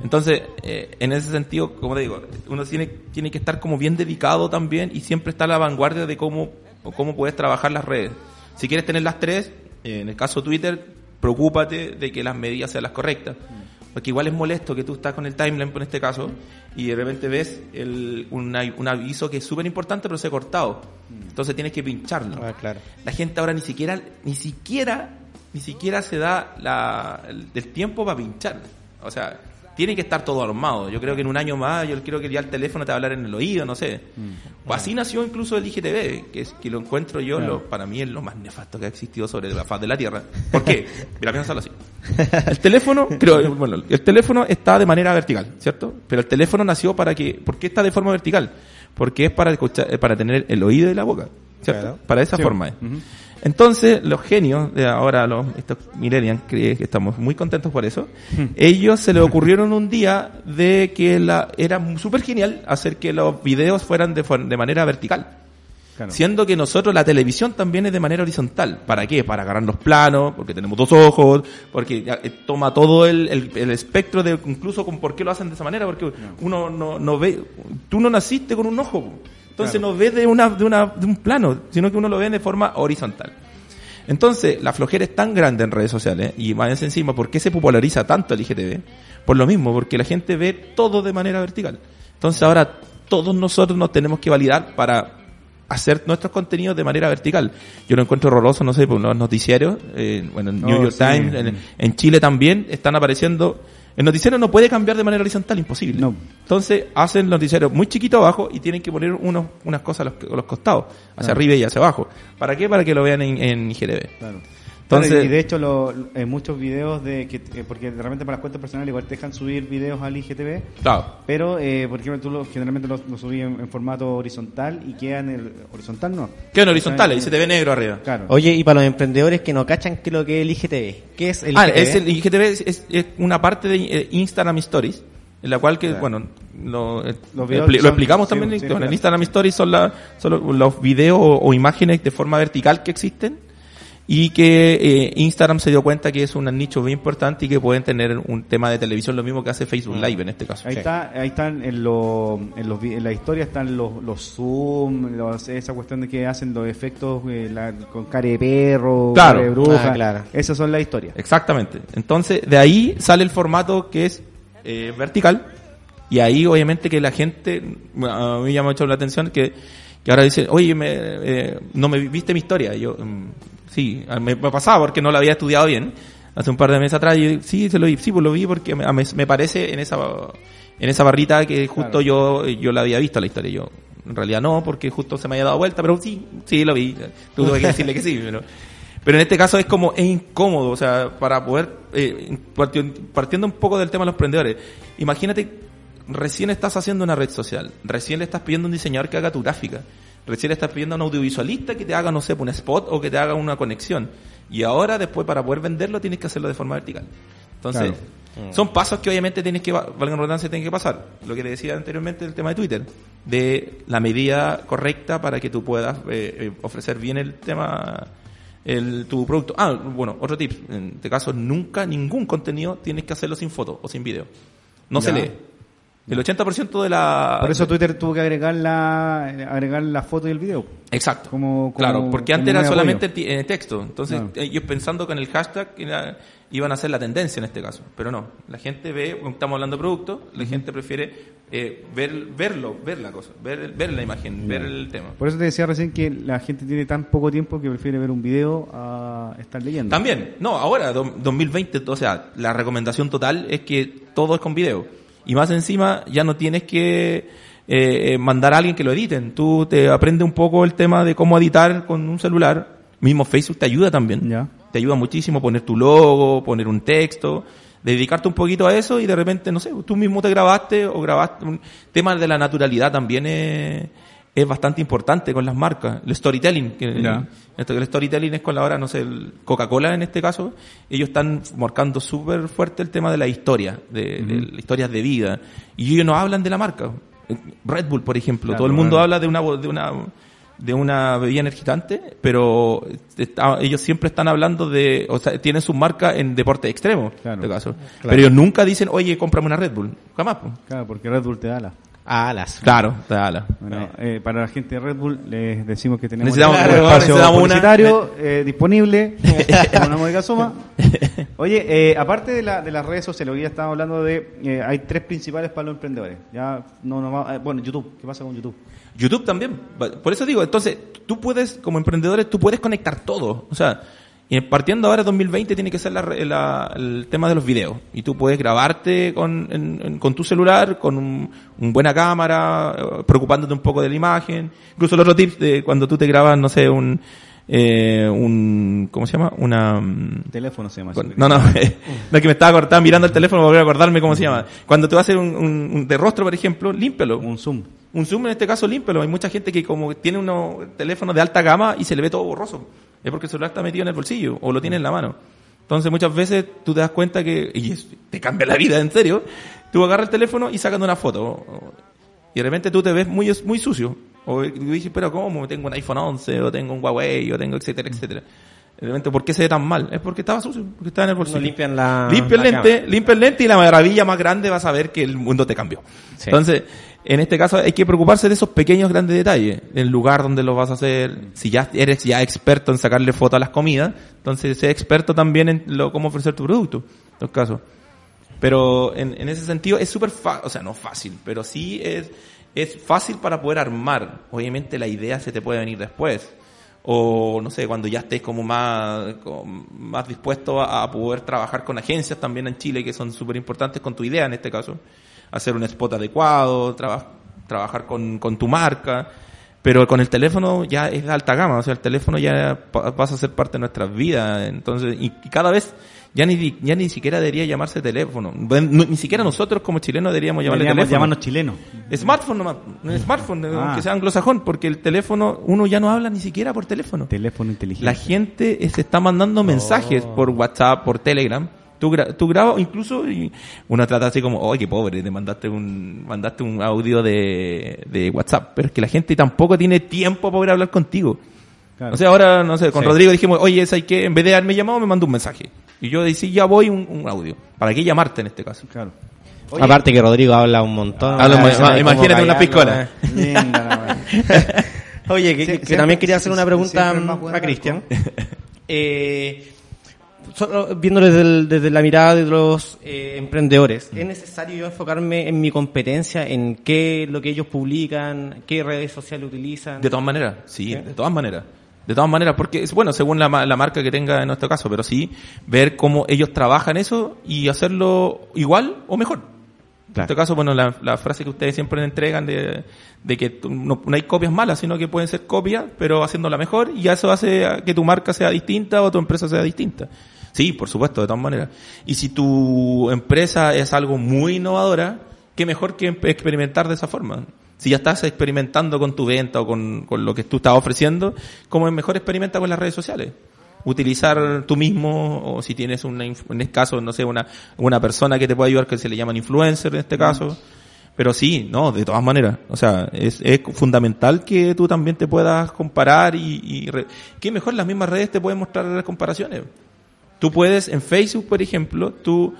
Entonces, eh, en ese sentido, como te digo, uno tiene, tiene que estar como bien dedicado también y siempre está a la vanguardia de cómo, cómo puedes trabajar las redes. Si quieres tener las tres, eh, en el caso Twitter, preocúpate de que las medidas sean las correctas. Porque igual es molesto que tú estás con el timeline, en este caso, y de repente ves el, un, un aviso que es súper importante, pero se ha cortado. Entonces tienes que pincharlo. Ah, claro. La gente ahora ni siquiera, ni siquiera, ni siquiera se da la, el, el tiempo para pinchar. O sea, tiene que estar todo armado. Yo creo que en un año más, yo creo que ya el teléfono te va a hablar en el oído, no sé. O así nació incluso el IGTV, que es que lo encuentro yo, Claro. lo, para mí es lo más nefasto que ha existido sobre la faz de la Tierra. ¿Por qué? Mira, piénsalo así. El teléfono, creo, bueno, el teléfono está de manera vertical, ¿cierto? Pero el teléfono nació para que, ¿por qué está de forma vertical? Porque es para escuchar, eh, para tener el oído y la boca, ¿cierto? Claro. Para esa Sí. forma es. Ujú. Entonces, los genios de ahora, los, estos millennials, que que estamos muy contentos por eso, ellos se les ocurrieron un día de que la, era súper genial hacer que los videos fueran de, manera vertical. Claro. Siendo que nosotros la televisión también es de manera horizontal. ¿Para qué? Para agarrar los planos, porque tenemos dos ojos, porque eh, toma todo el, el- el espectro de incluso con por qué lo hacen de esa manera, porque uno no, no ve, tú no naciste con un ojo, entonces Claro. no ves de una, de una, de un plano, sino que uno lo ve de forma horizontal. Entonces, la flojera es tan grande en redes sociales, y más encima, ¿por qué se populariza tanto el IGTV? Por lo mismo, porque la gente ve todo de manera vertical. Entonces ahora todos nosotros nos tenemos que validar para hacer nuestros contenidos de manera vertical. Yo lo encuentro horroroso, no sé, por los noticiarios, eh, bueno, en New Oh, York sí. Times, en, en Chile también, están apareciendo... El noticiero no puede cambiar de manera horizontal, imposible. No. Entonces hacen el noticiero muy chiquito abajo y tienen que poner unos, unas cosas a los, a los costados, hacia arriba y hacia abajo. ¿Para qué? Para que lo vean en, en IGTV. Claro. Entonces- y de hecho, lo, en muchos videos de que, eh, porque de repente para las cuentas personales igual te dejan subir videos al IGTV, Claro. pero eh, por ejemplo tú lo, generalmente lo, lo subís en, en formato horizontal y queda en el horizontal no. Quedan horizontales y se te ve negro arriba. Claro. Oye, y para los emprendedores que no cachan qué es lo que es el IGTV, ¿qué es el ah, IGTV? es el IGTV es, es- es una parte de eh, Instagram Stories, en la cual que, Claro. bueno, lo, eh, Los expli- lo explicamos sí, también. sí, En claro. Instagram Stories son, la- son los, los videos o, o imágenes de forma vertical que existen y que eh, Instagram se dio cuenta que es un nicho bien importante y que pueden tener un tema de televisión, lo mismo que hace Facebook Live en este caso. Ahí está, ahí están en, lo, en, los, vi- en la historia están los, los zoom, los- esa cuestión de que hacen los efectos eh, la- con cara de perro, Claro. cara de bruja, Ah, claro. esas son las historias. Exactamente. Entonces, de ahí sale el formato que es eh, vertical. Y ahí, obviamente, que la gente, a mí llama mucho la atención que, que ahora dice, oye, me, eh, no me viste mi historia. Y yo, mm, sí, me, me pasaba porque no la había estudiado bien. Hace un par de meses atrás, y sí, se lo vi, sí, pues lo vi porque me, me- parece en esa, en esa barrita que justo Claro. yo, yo la había visto la historia. Yo, en realidad no, porque justo se me había dado vuelta, pero sí, sí, lo vi. Tuve que decirle que sí, pero, pero en este caso es como, es incómodo, o sea, para poder, eh, parti- partiendo un poco del tema de los emprendedores, imagínate, recién estás haciendo una red social, recién le estás pidiendo a un diseñador que haga tu gráfica, recién estás pidiendo a un audiovisualista que te haga, no sé, un spot o que te haga una conexión. Y ahora, después, para poder venderlo, tienes que hacerlo de forma vertical. Entonces, son pasos que obviamente tienes que, valga la redundancia, tienen que pasar. Lo que te decía anteriormente del tema de Twitter, de la medida correcta para que tú puedas eh, eh, ofrecer bien el tema, el, tu producto. Ah, bueno, otro tip. En este caso, nunca, ningún contenido tienes que hacerlo sin foto o sin video. No se lee. El 80% de la... Por eso Twitter tuvo que agregar la, agregar la foto y el video. Exacto. Como- como- claro, porque como antes era solamente en texto. Entonces, ellos pensando que en el hashtag era- iban a ser la tendencia en este caso. Pero no. La gente ve, estamos hablando de producto, la gente prefiere eh, ver, verlo, ver la cosa, ver, ver la imagen, ver el tema. Por eso te decía recién que la gente tiene tan poco tiempo que prefiere ver un video a estar leyendo. También, no, ahora, do- 2020, o sea, la recomendación total es que todo es con video. Y más encima, ya no tienes que eh, eh, mandar a alguien que lo editen. Tú te aprendes un poco el tema de cómo editar con un celular. Mismo Facebook te ayuda también. Ya. Te ayuda muchísimo poner tu logo, poner un texto, dedicarte un poquito a eso y de repente, no sé, tú mismo te grabaste o grabaste. Un tema de la naturalidad también es, es bastante importante con las marcas. El storytelling, que, el storytelling es con la hora, no sé, Coca-Cola en este caso, ellos están marcando súper fuerte el tema de la historia, de, de las historias de vida. Y ellos no hablan de la marca. Red Bull, por ejemplo, Claro, todo el mundo Red Bull. habla de una, de una, de una bebida energizante, pero está- ellos siempre están hablando de, o sea, tienen su marca en deporte extremo, Claro. en este caso. Pero ellos nunca dicen, oye, cómprame una Red Bull. Jamás, pues. Claro, porque Red Bull te da la. Alas. Claro, dale. Bueno, eh, para la gente de Red Bull les decimos que tenemos Necesitamos- un claro, espacio necesitamos una- eh, disponible con una módica suma. Oye, eh, aparte de, la, de las redes sociales, hoy ya estábamos hablando de, eh, hay tres principales para los emprendedores. Ya no, no va- eh, bueno, YouTube, ¿qué pasa con YouTube? YouTube también. Por eso digo, entonces, tú puedes, como emprendedores, tú puedes conectar todo. O sea, y partiendo ahora 2020 tiene que ser la la- el tema de los videos. Y tú puedes grabarte con, en- en- con tu celular, con un, un buena cámara, eh, preocupándote un poco de la imagen. Incluso el otro tip de cuando tú te grabas, no sé, un, eh, un, ¿cómo se llama? Una, mm, Teléfono se llama. con- no, no, no es que me estaba cortando, mirando el teléfono para volver a acordarme cómo se llama. Cuando tú vas a hacer un, un- un de rostro, por ejemplo, límpialo. Un Zoom. Un zoom en este caso límpialo. Hay mucha gente que como tiene unos teléfonos de alta gama y se le ve todo borroso. Es porque el celular está metido en el bolsillo o lo tiene en la mano. Entonces muchas veces tú te das cuenta que, y es- te cambia la vida, en serio. Tú agarras el teléfono y sacas una foto. Y de repente tú te ves muy, muy sucio. O dices, pero ¿cómo? Tengo un iPhone 11, o tengo un Huawei, o tengo etcétera, etcétera. De repente, ¿por qué se ve tan mal? Es porque estaba sucio, porque estaba en el bolsillo. No limpian la. Limpia el la lente, limpia el lente y la maravilla más grande vas a ver que el mundo te cambió. Sí. Entonces, en este caso hay que preocuparse de esos pequeños grandes detalles, el lugar donde lo vas a hacer, si ya eres ya experto en sacarle foto a las comidas, entonces sé experto también en lo, cómo ofrecer tu producto, en los casos. Pero en, en ese sentido es súper fácil, o sea, no fácil, pero sí es, es fácil para poder armar. Obviamente la idea se te puede venir después. O no sé, cuando ya estés como más, como más dispuesto a, a poder trabajar con agencias también en Chile que son súper importantes con tu idea en este caso. Hacer un spot adecuado, traba- trabajar con, con tu marca. Pero con el teléfono ya es de alta gama, o sea, el teléfono ya pa- pasa a ser parte de nuestras vidas, entonces, y, y cada vez ya ni, ya ni siquiera debería llamarse teléfono. Ni siquiera nosotros como chilenos deberíamos llamarle Deberíamos teléfono. llamarnos chilenos. Smartphone nomás, un smartphone, Ah. aunque sea anglosajón, porque el teléfono, uno ya no habla ni siquiera por teléfono. Teléfono inteligente. La gente eh, se está mandando mensajes por WhatsApp, por Telegram. Tú, gra- tú grabas, incluso, y uno trata así como, ¡ay, qué pobre! Te mandaste un, mandaste un audio de, de WhatsApp. Pero es que la gente tampoco tiene tiempo para poder hablar contigo. Claro. O sea, ahora, no sé, con Sí. Rodrigo dijimos, oye, ¿sabes qué? En vez de haberme llamado, me mandó un mensaje. Y yo decía, ya voy un, un audio. ¿Para qué llamarte en este caso? Claro. Aparte que Rodrigo habla un montón. Habla un Ah, imagínate una piscola. eh. Linda la wea. Oye, que, Sie- que siempre- también quería hacer una pregunta a Cristian. Eh, solo viéndolo desde, el- desde la mirada de los eh, emprendedores, ¿es necesario yo enfocarme en mi competencia, en qué es lo que ellos publican, qué redes sociales utilizan? De todas maneras, sí, de todas maneras. De todas maneras, porque es bueno, según la, ma- la marca que tenga en nuestro caso, pero sí ver cómo ellos trabajan eso y hacerlo igual o mejor. En este caso, bueno, la, la frase que ustedes siempre entregan de, de que no, no hay copias malas, sino que pueden ser copias, pero haciéndola mejor y eso hace que tu marca sea distinta o tu empresa sea distinta. Sí, por supuesto, de todas maneras. Y si tu empresa es algo muy innovadora, qué mejor que experimentar de esa forma. Si ya estás experimentando con tu venta o con, con lo que tú estás ofreciendo, como es mejor experimenta con las redes sociales. Utilizar tú mismo, o si tienes una, inf- en este caso, no sé, una, una persona que te puede ayudar, que se le llaman influencer en este caso. Pero sí, no, de todas maneras. O sea, es, es fundamental que tú también te puedas comparar y, y re- que mejor las mismas redes te pueden mostrar las comparaciones. Tú puedes, en Facebook, por ejemplo, tú,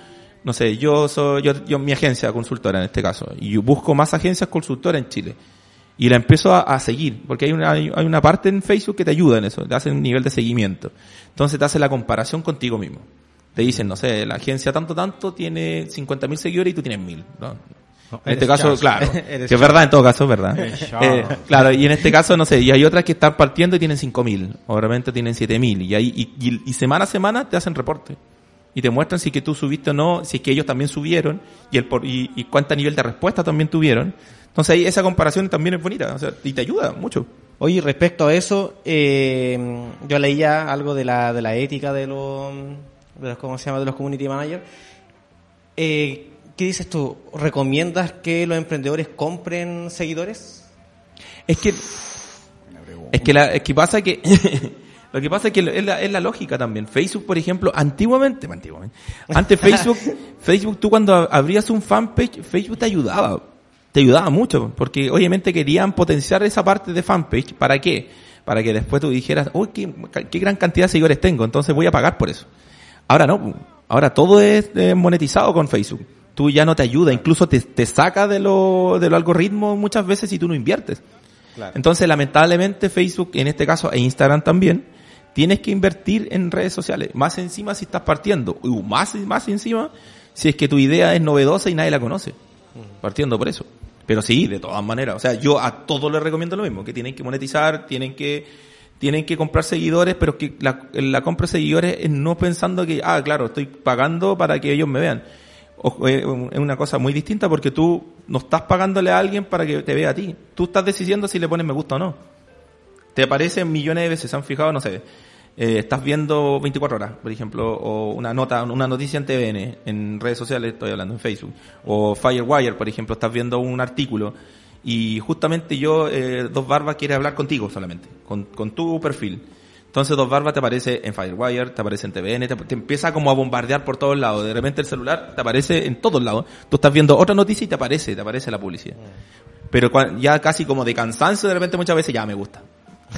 no sé, yo soy, yo, yo mi agencia consultora en este caso, y yo busco más agencias consultoras en Chile. Y la empiezo a, seguir, porque hay una, hay hay una parte en Facebook que te ayuda en eso, te hace un nivel de seguimiento. Entonces te hace la comparación contigo mismo. Te dicen, no sé, la agencia tanto tanto tiene 50.000 seguidores y tú tienes 1.000. ¿no? En este caso, claro. Que es verdad, en todo caso, es verdad. Eh, claro, y en este caso, no sé, y hay otras que están partiendo y tienen 5.000, o de repente tienen 7.000, y, ahí, y, y, y semana a semana te hacen reporte. y te muestran si es que tú subiste o no, si es que ellos también subieron y el por, y, y cuánto nivel de respuesta también tuvieron. Entonces ahí esa comparación también es bonita, o sea, y te ayuda mucho. Oye, respecto a eso, eh, yo leía algo de la, de la ética de los, de los, ¿cómo se llama? De los community managers. Eh, ¿Qué dices tú? ¿Recomiendas que los emprendedores compren seguidores? Es que es que, la, es que pasa que lo que pasa es que es la, es la lógica también. Facebook, por ejemplo, antiguamente, antiguamente, antes Facebook, Facebook tú cuando abrías un fanpage, Facebook te ayudaba, te ayudaba mucho, porque obviamente querían potenciar esa parte de fanpage. ¿Para qué? Para que después tú dijeras, uy, qué, qué gran cantidad de seguidores tengo, entonces voy a pagar por eso. Ahora no, ahora todo es eh, monetizado con Facebook. Tú ya no te ayuda, incluso te, te saca de lo, de los algoritmos muchas veces si tú no inviertes. Entonces, lamentablemente, Facebook, en este caso, e Instagram también, tienes que invertir en redes sociales. Más encima si estás partiendo. Y más, más encima si es que tu idea es novedosa y nadie la conoce. Partiendo por eso. Pero sí, de todas maneras. O sea, yo a todos les recomiendo lo mismo, que tienen que monetizar, tienen que, tienen que comprar seguidores, pero que la, la compra de seguidores es no pensando que, ah, claro, estoy pagando para que ellos me vean. Es una cosa muy distinta porque tú no estás pagándole a alguien para que te vea a ti. Tú estás decidiendo si le pones me gusta o no. Te aparecen millones de veces, se han fijado, no sé. eh, estás viendo 24 horas, por ejemplo, o una nota, una noticia en TVN, en redes sociales, estoy hablando en Facebook, o Firewire, por ejemplo, estás viendo un artículo y justamente yo, eh, Dos Barbas, quiere hablar contigo solamente, con, con tu perfil. Entonces Dos Barbas te aparece en Firewire, te aparece en TVN, te, te empieza como a bombardear por todos lados. De repente el celular te aparece en todos lados. Tú estás viendo otra noticia y te aparece, te aparece la publicidad. Pero cua- ya casi como de cansancio de repente muchas veces ya me gusta.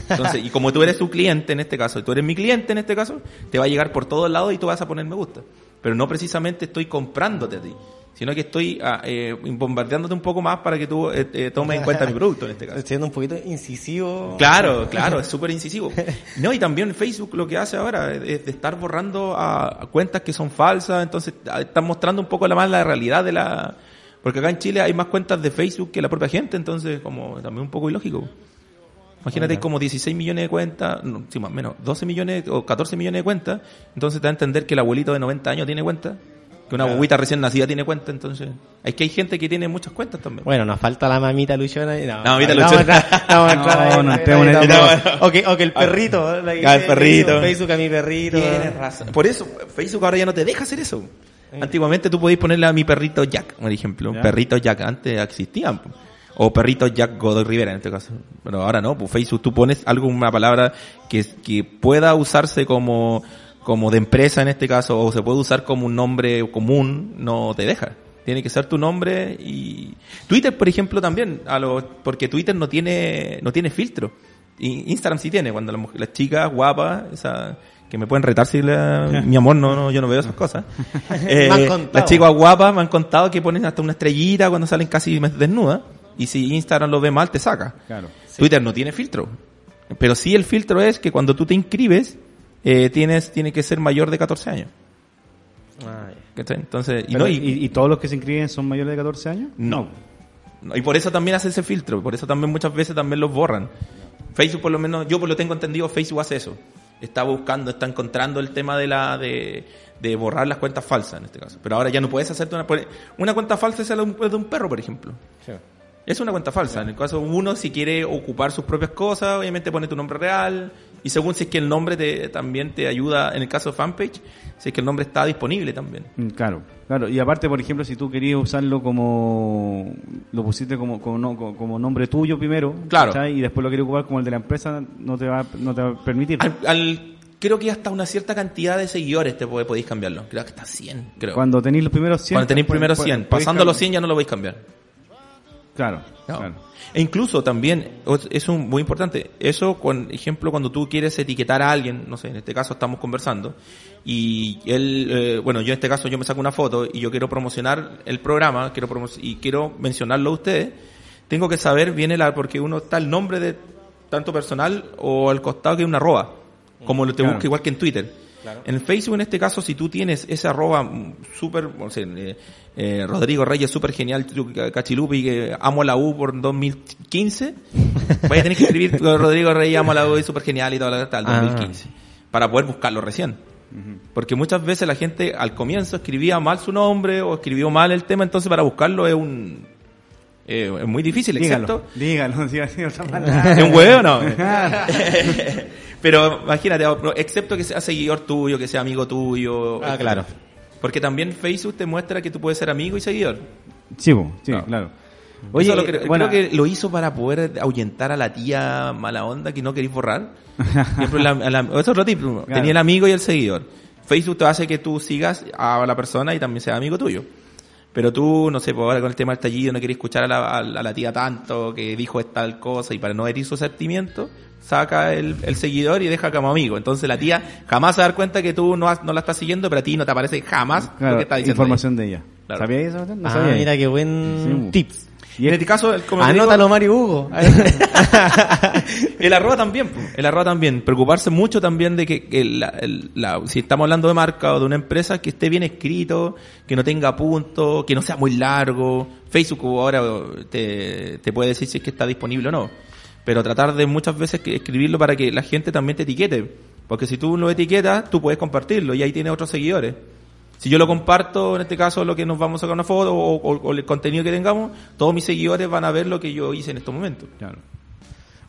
Entonces, y como tú eres su cliente en este caso, y tú eres mi cliente en este caso, te va a llegar por todos lados y tú vas a poner me gusta. Pero no precisamente estoy comprándote a ti, sino que estoy ah, eh, bombardeándote un poco más para que tú eh, eh, tomes en cuenta mi producto en este caso. Estoy siendo un poquito incisivo. Claro, claro, es súper incisivo. No, y también Facebook lo que hace ahora es de estar borrando a, cuentas que son falsas, entonces ah, están mostrando un poco la más la realidad de la... Porque acá en Chile hay más cuentas de Facebook que la propia gente, entonces como también un poco ilógico. Imagínate, hay como 16 millones de cuentas, no, sí, más o menos, 12 millones o 14 millones de cuentas, entonces te da a entender que el abuelito de 90 años tiene cuenta, que una abuelita recién nacida tiene cuenta, entonces... Es que hay gente que tiene muchas cuentas también. Bueno, nos falta la mamita luchona. y- No, La mamita luchona. no, No, no. O que, o que el perrito. la que Ah, el perrito. Facebook, a mi perrito. Tienes razón. Por eso, Facebook ahora ya no te deja hacer eso. Antiguamente tú podías ponerle a mi perrito Jack, por ejemplo. Ya. Perrito Jack, antes existían. O perrito Jack Godoy Rivera en este caso. Pero ahora no, pues Facebook tú pones algo, una palabra que, que pueda usarse como, como de empresa en este caso, o se puede usar como un nombre común, no te deja. Tiene que ser tu nombre y Twitter, por ejemplo, también, a lo, porque Twitter no tiene, no tiene filtro. Instagram sí tiene, cuando las, las chicas guapas, esa, que me pueden retar si la- mi amor, no, no, yo no veo esas cosas. Eh, las chicas guapas me han contado que ponen hasta una estrellita cuando salen casi desnudas. Y si Instagram lo ve mal, te saca. Claro. Twitter no tiene filtro. Pero sí el filtro es que cuando tú te inscribes, eh, tienes, tiene que ser mayor de 14 años. Entonces, y, Pero, no, y, y, y todos los que se inscriben son mayores de 14 años? no. No, y por eso también hace ese filtro. Por eso también muchas veces también los borran. Facebook por lo menos, yo por lo tengo entendido, Facebook hace eso. Está buscando, está encontrando el tema de la, de, de borrar las cuentas falsas en este caso. Pero ahora ya no puedes hacerte una, una cuenta falsa es la de un- perro, por ejemplo. Sí. Es una cuenta falsa. En el caso uno, si quiere ocupar sus propias cosas, obviamente pone tu nombre real. Y según si es que el nombre te, también te ayuda, en el caso de fanpage, si es que el nombre está disponible también. Mm, Claro, claro. Y aparte, por ejemplo, si tú querías usarlo como. Lo pusiste como, como, no- como- como nombre tuyo primero. Claro. Y después lo querías ocupar como el de la empresa, no te va, no te va a permitir. Al, al- creo que hasta una cierta cantidad de seguidores te puede- podéis cambiarlo. Creo que hasta 100, creo. Cuando tenéis los primeros 100. Cuando tenéis primero pues, 100. podéis Pasando los cambiar. 100 ya no lo podéis cambiar. Claro, No. claro. E incluso también, es un, muy importante, eso, con ejemplo, cuando tú quieres etiquetar a alguien, no sé, en este caso estamos conversando, y él, eh, bueno, yo en este caso yo me saco una foto y yo quiero promocionar el programa, quiero promo- y quiero mencionarlo a ustedes, tengo que saber bien el, porque uno está el nombre de tanto personal o al costado que hay una arroba, como lo te Claro. busca igual que en Twitter. En Facebook, en este caso, si tú tienes ese arroba súper, no sé, eh, eh, Rodrigo Reyes, súper genial, cachilupi, que amo la U por 2015, vaya a tener que escribir Rodrigo Reyes, amo la U, es súper genial y todo lo tal, Ah. 2015, para poder buscarlo recién. Porque muchas veces la gente al comienzo escribía mal su nombre o escribió mal el tema, entonces para buscarlo es un eh, es muy difícil, Dígalo, excepto dígalo, dígalo. ¿Es un huevo no? Pero imagínate, excepto que sea seguidor tuyo, que sea amigo tuyo. Ah, claro. Porque también Facebook te muestra que tú puedes ser amigo y seguidor. Sí, sí, Claro. claro. Oye, Oye, creo, bueno, creo que lo hizo para poder ahuyentar a la tía mala onda que no queréis borrar. La- la- eso es otro tip. Tenía el amigo y el seguidor. Facebook te hace que tú sigas a la persona y también sea amigo tuyo. Pero tú, no sé, pues ahora con el tema del tallido no quieres escuchar a la, a la- a la tía tanto que dijo tal cosa y para no herir su sentimiento, saca el, el seguidor y deja como amigo. Entonces la tía jamás se va a dar cuenta que tú no, has- no la estás siguiendo, pero a ti no te aparece jamás claro, lo que está diciendo. información de ella. Claro. ¿Sabías eso? No ah, sabía. mira qué buen Sí, tips. Y en este caso, el- digo, Anótalo, Mario Hugo. El arroba también, el arroba también. Preocuparse mucho también de que, que la- el- la- si estamos hablando de marca o de una empresa, que esté bien escrito, que no tenga puntos, que no sea muy largo. Facebook ahora te, te puede decir si es que está disponible o no. Pero tratar de muchas veces que escribirlo para que la gente también te etiquete. Porque si tú lo etiquetas, tú puedes compartirlo y ahí tienes otros seguidores. Si yo lo comparto, en este caso, lo que nos vamos a sacar una foto o, o- o el contenido que tengamos, todos mis seguidores van a ver lo que yo hice en estos momentos. Claro.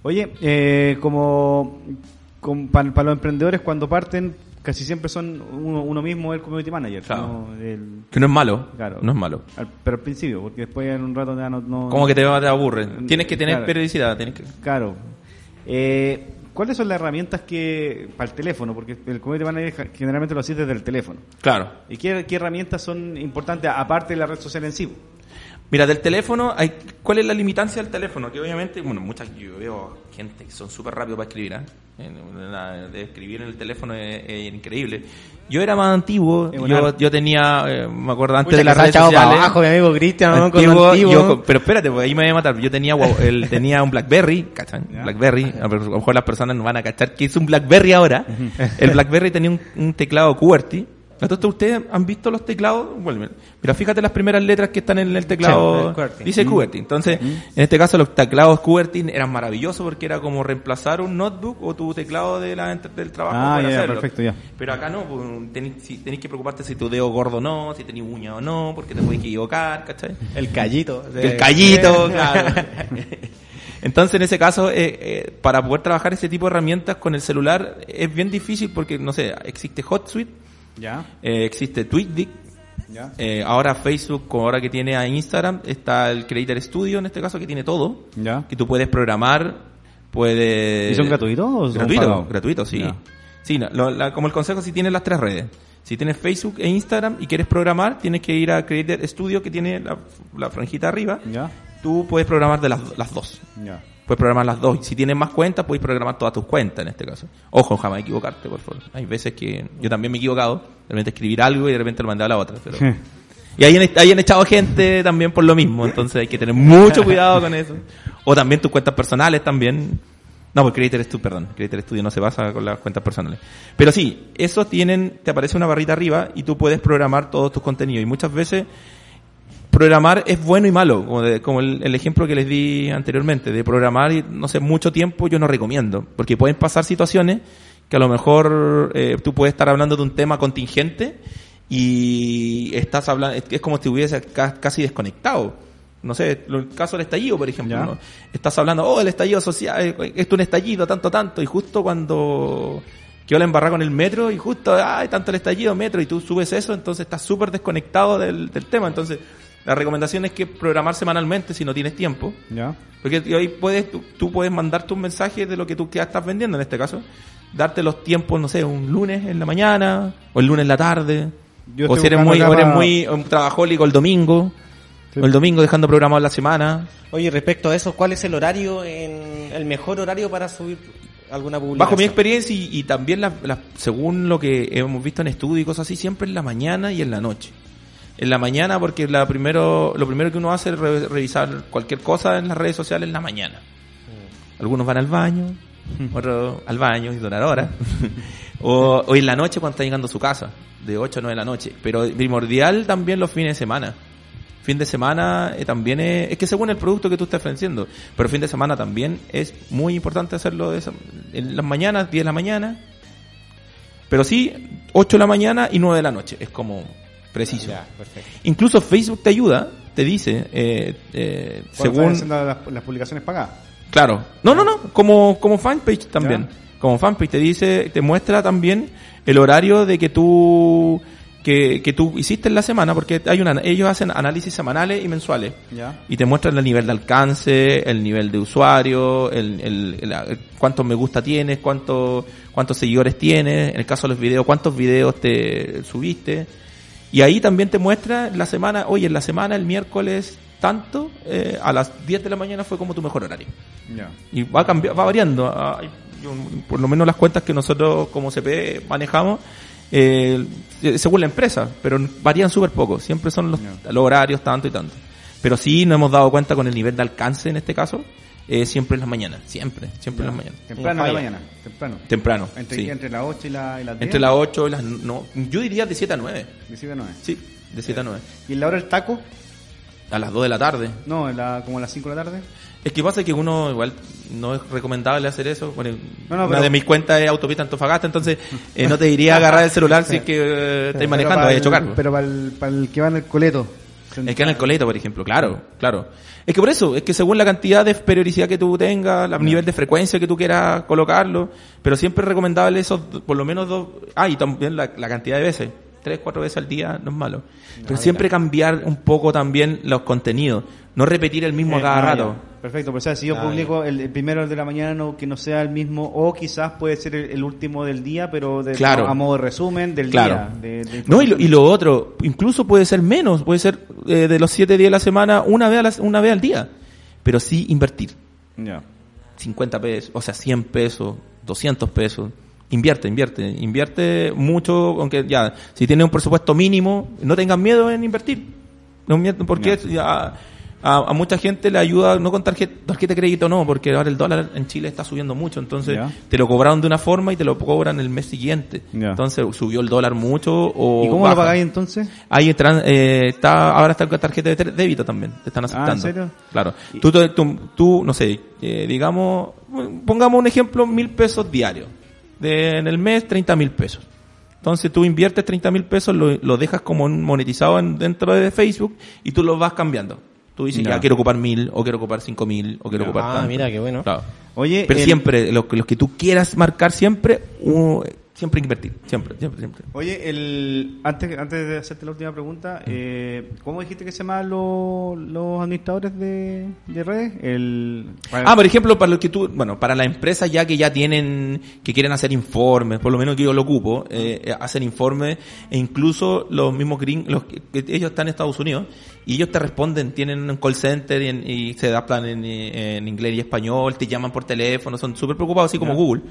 Oye, eh, como, para, los emprendedores cuando parten, casi siempre son uno, uno mismo el community manager. Claro. ¿no? El- Que no es malo. Claro. No es malo. al- pero al principio, porque después en un rato ya no... no Como que te, te aburre. Tienes que tener Claro. periodicidad. Tienes que... Claro. Eh, ¿Cuáles son las herramientas que para el teléfono? Porque el community manager generalmente lo hace desde el teléfono. Claro. ¿Y qué, qué herramientas son importantes aparte de la red social en sí? Mira, del teléfono, hay, ¿cuál es la limitancia del teléfono? Que obviamente, bueno, muchas, yo veo gente que son súper rápidos para escribir, ¿eh? De escribir en el teléfono es, es increíble. Yo era más antiguo, yo, yo tenía, eh, me acuerdo antes de las redes para abajo, mi amigo Cristian, yo- pero espérate, pues ahí me voy a matar. Yo tenía, él tenía un Blackberry, ¿cachan? Ya. Blackberry, a lo mejor las personas no van a cachar que es un Blackberry ahora. El Blackberry tenía un, un teclado QWERTY. Entonces, ¿ustedes han visto los teclados? Bueno, mira, fíjate las primeras letras que están en el teclado. Sí, el QWERTY. Dice QWERTY. Entonces, en este caso, los teclados QWERTY eran maravillosos porque era como reemplazar un notebook o tu teclado de la, del trabajo Ah, para hacerlo. perfecto, ya. Pero acá no, pues, tenéis, si, que preocuparte si tu dedo gordo o no, si tenéis uña o no, porque te puedes equivocar, ¿cachai? El callito. El callito, claro. Entonces, en ese caso, eh, eh, para poder trabajar ese tipo de herramientas con el celular es bien difícil porque, no sé, existe HotSuite, ¿Ya? eh, existe TweetDeck, ¿Ya? eh, ahora Facebook, como ahora que tiene a Instagram, está el Creator Studio, en este caso, que tiene todo, ¿Ya? que tú puedes programar, puedes... ¿Y son gratuitos o son Gratuito, gratuito, sí. Ya. Sí, no, lo- la- como el consejo, si tienes las tres redes. Si tienes Facebook e Instagram y quieres programar, tienes que ir a Creator Studio, que tiene la, la franjita arriba. ¿Ya? Tú puedes programar de las, las dos. ¿Ya? Puedes programar las dos. Si tienes más cuentas, puedes programar todas tus cuentas en este caso. Ojo, jamás equivocarte, por favor. Hay veces que yo también me he equivocado. De repente escribir algo y de repente lo mandé a la otra. Pero... Y ahí han, ahí han echado gente también por lo mismo. Entonces hay que tener mucho cuidado con eso. O también tus cuentas personales también. No, porque Creator Studio, perdón. Creator Studio no se basa con las cuentas personales. Pero sí, esos tienen, te aparece una barrita arriba y tú puedes programar todos tus contenidos. Y muchas veces programar es bueno y malo, como, de- como el, el ejemplo que les di anteriormente, de programar, y, no sé, mucho tiempo yo no recomiendo, porque pueden pasar situaciones que a lo mejor eh, tú puedes estar hablando de un tema contingente y estás hablando, es, como si estuviese ca- casi desconectado. No sé, lo- el caso del estallido, por ejemplo. ¿no? Estás hablando, oh, el estallido social, eh, esto es un estallido, tanto, tanto, y justo cuando quedó la embarrada con el metro, y justo, ay, tanto el estallido, metro, y tú subes eso, entonces estás súper desconectado del, del tema. Entonces, la recomendación es que programar semanalmente si no tienes tiempo. ¿Ya? Porque ahí puedes, tú, tú puedes mandar tus mensajes de lo que tú ya estás vendiendo en este caso. Darte los tiempos, no sé, un lunes en la mañana, o el lunes en la tarde. Yo o si eres muy, o eres muy um, trabajólico el domingo. Sí. O el domingo dejando programado la semana. Oye, respecto a eso, ¿cuál es el horario, en, el mejor horario para subir alguna publicación? Bajo mi experiencia y, y también la- la- según lo que hemos visto en estudios y cosas así, siempre en la mañana y en la noche. En la mañana porque la primero, lo primero que uno hace es re- revisar cualquier cosa en las redes sociales en la mañana. Algunos van al baño, otros al baño y durar horas. o, o en la noche cuando está llegando a su casa, de 8 a 9 de la noche. Pero primordial también los fines de semana. Fin de semana eh, también es, es que según el producto que tú estés ofreciendo, pero fin de semana también es muy importante hacerlo de esa- en las mañanas, 10 de la mañana, Pero sí, 8 de la mañana y 9 de la noche. Es como preciso. Ya. Incluso Facebook te ayuda, te dice, eh, eh, según... haciendo las, las publicaciones pagadas. Claro. No, no, no. Como, como fanpage también. Ya. Como fanpage te dice, te muestra también el horario de que tú, que, que tú hiciste en la semana, porque hay una, ellos hacen análisis semanales y mensuales. Y te muestran el nivel de alcance, el nivel de usuario, el, el, el- el- cuántos me gusta tienes, cuánto, cuántos seguidores tienes, en el caso de los videos, cuántos videos te subiste. Y ahí también te muestra la semana, oye, en la semana, el miércoles tanto, eh, a las 10 de la mañana fue como tu mejor horario. Ya. Y va cambiando, va variando. Yo, por lo menos las cuentas que nosotros como CP manejamos, eh, según la empresa, pero varían súper poco. Siempre son los, los horarios tanto y tanto. Pero sí nos hemos dado cuenta con el nivel de alcance en este caso, eh, siempre en las mañanas. Siempre, siempre en las mañanas. Temprano en la mañana. Temprano. Temprano. Entre, sí. entre las 8 y, la, y las 10. Entre las 8 y las... No, yo diría de 7 a 9. 17 a 9. Sí, de 7 a 9. ¿Y en la hora del taco? A las 2 de la tarde. No, en la, como a las 5 de la tarde. Es que pasa que uno igual no es recomendable hacer eso. Bueno, No, no, una pero- de mis cuentas es autopista Antofagasta, entonces eh, no te diría agarrar el celular si es que eh, estáis manejando, Pero vaya a para chocar. el- Pero para el, para el que va en el coleto. Es que en el coleto, por ejemplo, claro, claro. Es que por eso, es que según la cantidad de periodicidad que tú tengas, el nivel de frecuencia que tú quieras colocarlo, pero siempre es recomendable esos, por lo menos dos, ah, y también la, la cantidad de veces, tres, cuatro veces al día no es malo. Pero siempre cambiar un poco también los contenidos, no repetir el mismo a Eh, cada rato. ya. Perfecto, pues o sea, si yo publico el, el primero de la mañana no, que no sea el mismo, o quizás puede ser el, el último del día, pero de, Claro. a modo de resumen del Claro. día. de- de No, y lo, y lo otro, incluso puede ser menos, puede ser eh, de los siete días de la semana, una vez, a la- una vez al día. Pero sí invertir. Ya. 50 pesos, o sea, 100 pesos, 200 pesos. Invierte, invierte, invierte mucho, aunque ya, si tienes un presupuesto mínimo, no tengas miedo en invertir. No porque a, a mucha gente le ayuda, no con tarjeta, tarjeta de crédito, no, porque ahora el dólar en Chile está subiendo mucho, entonces te lo cobraron de una forma y te lo cobran el mes siguiente. Entonces subió el dólar mucho o ¿Y cómo baja. lo pagáis entonces? Ahí eh, está, ahora está con tarjeta de débito también, te están aceptando. Ah, ¿en serio? Claro. Tú, tú, tú, tú, no sé, eh, digamos, pongamos un ejemplo, mil pesos diarios. De, en el mes, 30 mil pesos. Entonces tú inviertes 30 mil pesos, lo, lo dejas como un monetizado en- dentro de Facebook y tú lo vas cambiando. Tú dices, Ya. ya, quiero ocupar mil, o quiero ocupar cinco mil, o quiero Ya. ocupar Ah, tanto. mira, qué bueno. Claro. Oye, Pero el- siempre, los, los que tú quieras marcar siempre, uh, siempre invertir. Siempre, siempre, siempre. Oye, el, antes, antes de hacerte la última pregunta, eh, ¿cómo dijiste que se llaman los, los administradores de, de redes? El, Ah, por ejemplo, para los que tú, bueno, para las empresas ya que ya tienen, que quieren hacer informes, por lo menos que yo lo ocupo, eh, eh, hacen informes, e incluso los mismos gringos, los ellos están en Estados Unidos, y ellos te responden, tienen un call center y, en- y se adaptan en, en inglés y español, te llaman por teléfono, son súper preocupados, así como. Google,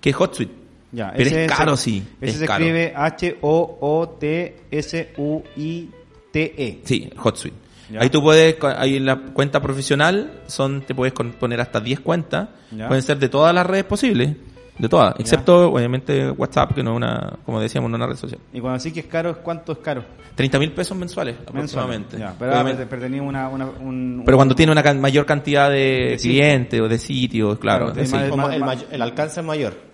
que es HotSuite. Ya, Pero ese es caro, se- sí. Ese es se caro. escribe H-O-O-T-S-U-I-T-E. Sí, HotSuite. Ya. Ahí tú puedes, ahí en la cuenta profesional, son, te puedes con- poner hasta 10 cuentas. Ya. Pueden ser de todas las redes posibles. De todas. Excepto, obviamente, WhatsApp, que no es una, como decíamos, no es una red social. Y cuando así que es caro, ¿cuánto es caro? 30 mil pesos mensuales, aproximadamente. Ya, pero, ah, pero tenía una, una- un, Pero cuando un- tiene una can- mayor cantidad de, De clientes o de sitios, claro. Claro, sí. más de- Como más- el, más- may- el alcance es mayor.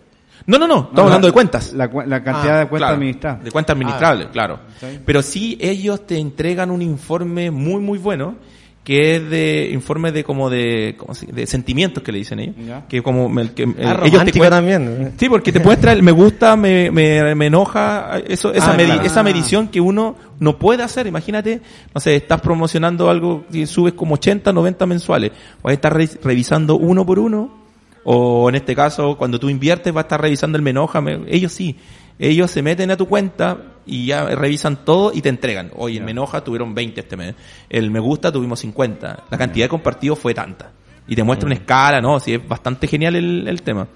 No, no, no, estamos No, hablando la- de cuentas. La, la cantidad Ah, de cuentas Claro, administradas. De cuentas administrables, claro. Sí. Pero sí, ellos te entregan un informe muy, muy bueno, que es de informe de como de, ¿cómo se- de sentimientos que le dicen ellos. Ya. Que como el, que, Ah, ellos te romántico cuen- también. Sí, porque te muestra el me gusta, me, me, me enoja, eso, esa, Ah, medi- claro. esa medición que uno no puede hacer. Imagínate, no sé, estás promocionando algo y subes como 80, 90 mensuales. Vas a estar re- revisando uno por uno. O en este caso, cuando tú inviertes, vas a estar revisando el me enoja. me- ellos sí. Ellos se meten a tu cuenta y ya revisan todo y te entregan. Oye, el me enoja tuvieron 20 este mes. El me gusta tuvimos 50. La cantidad de compartidos fue tanta. Y te muestra una escala, ¿no? Sí, es bastante genial el, el tema.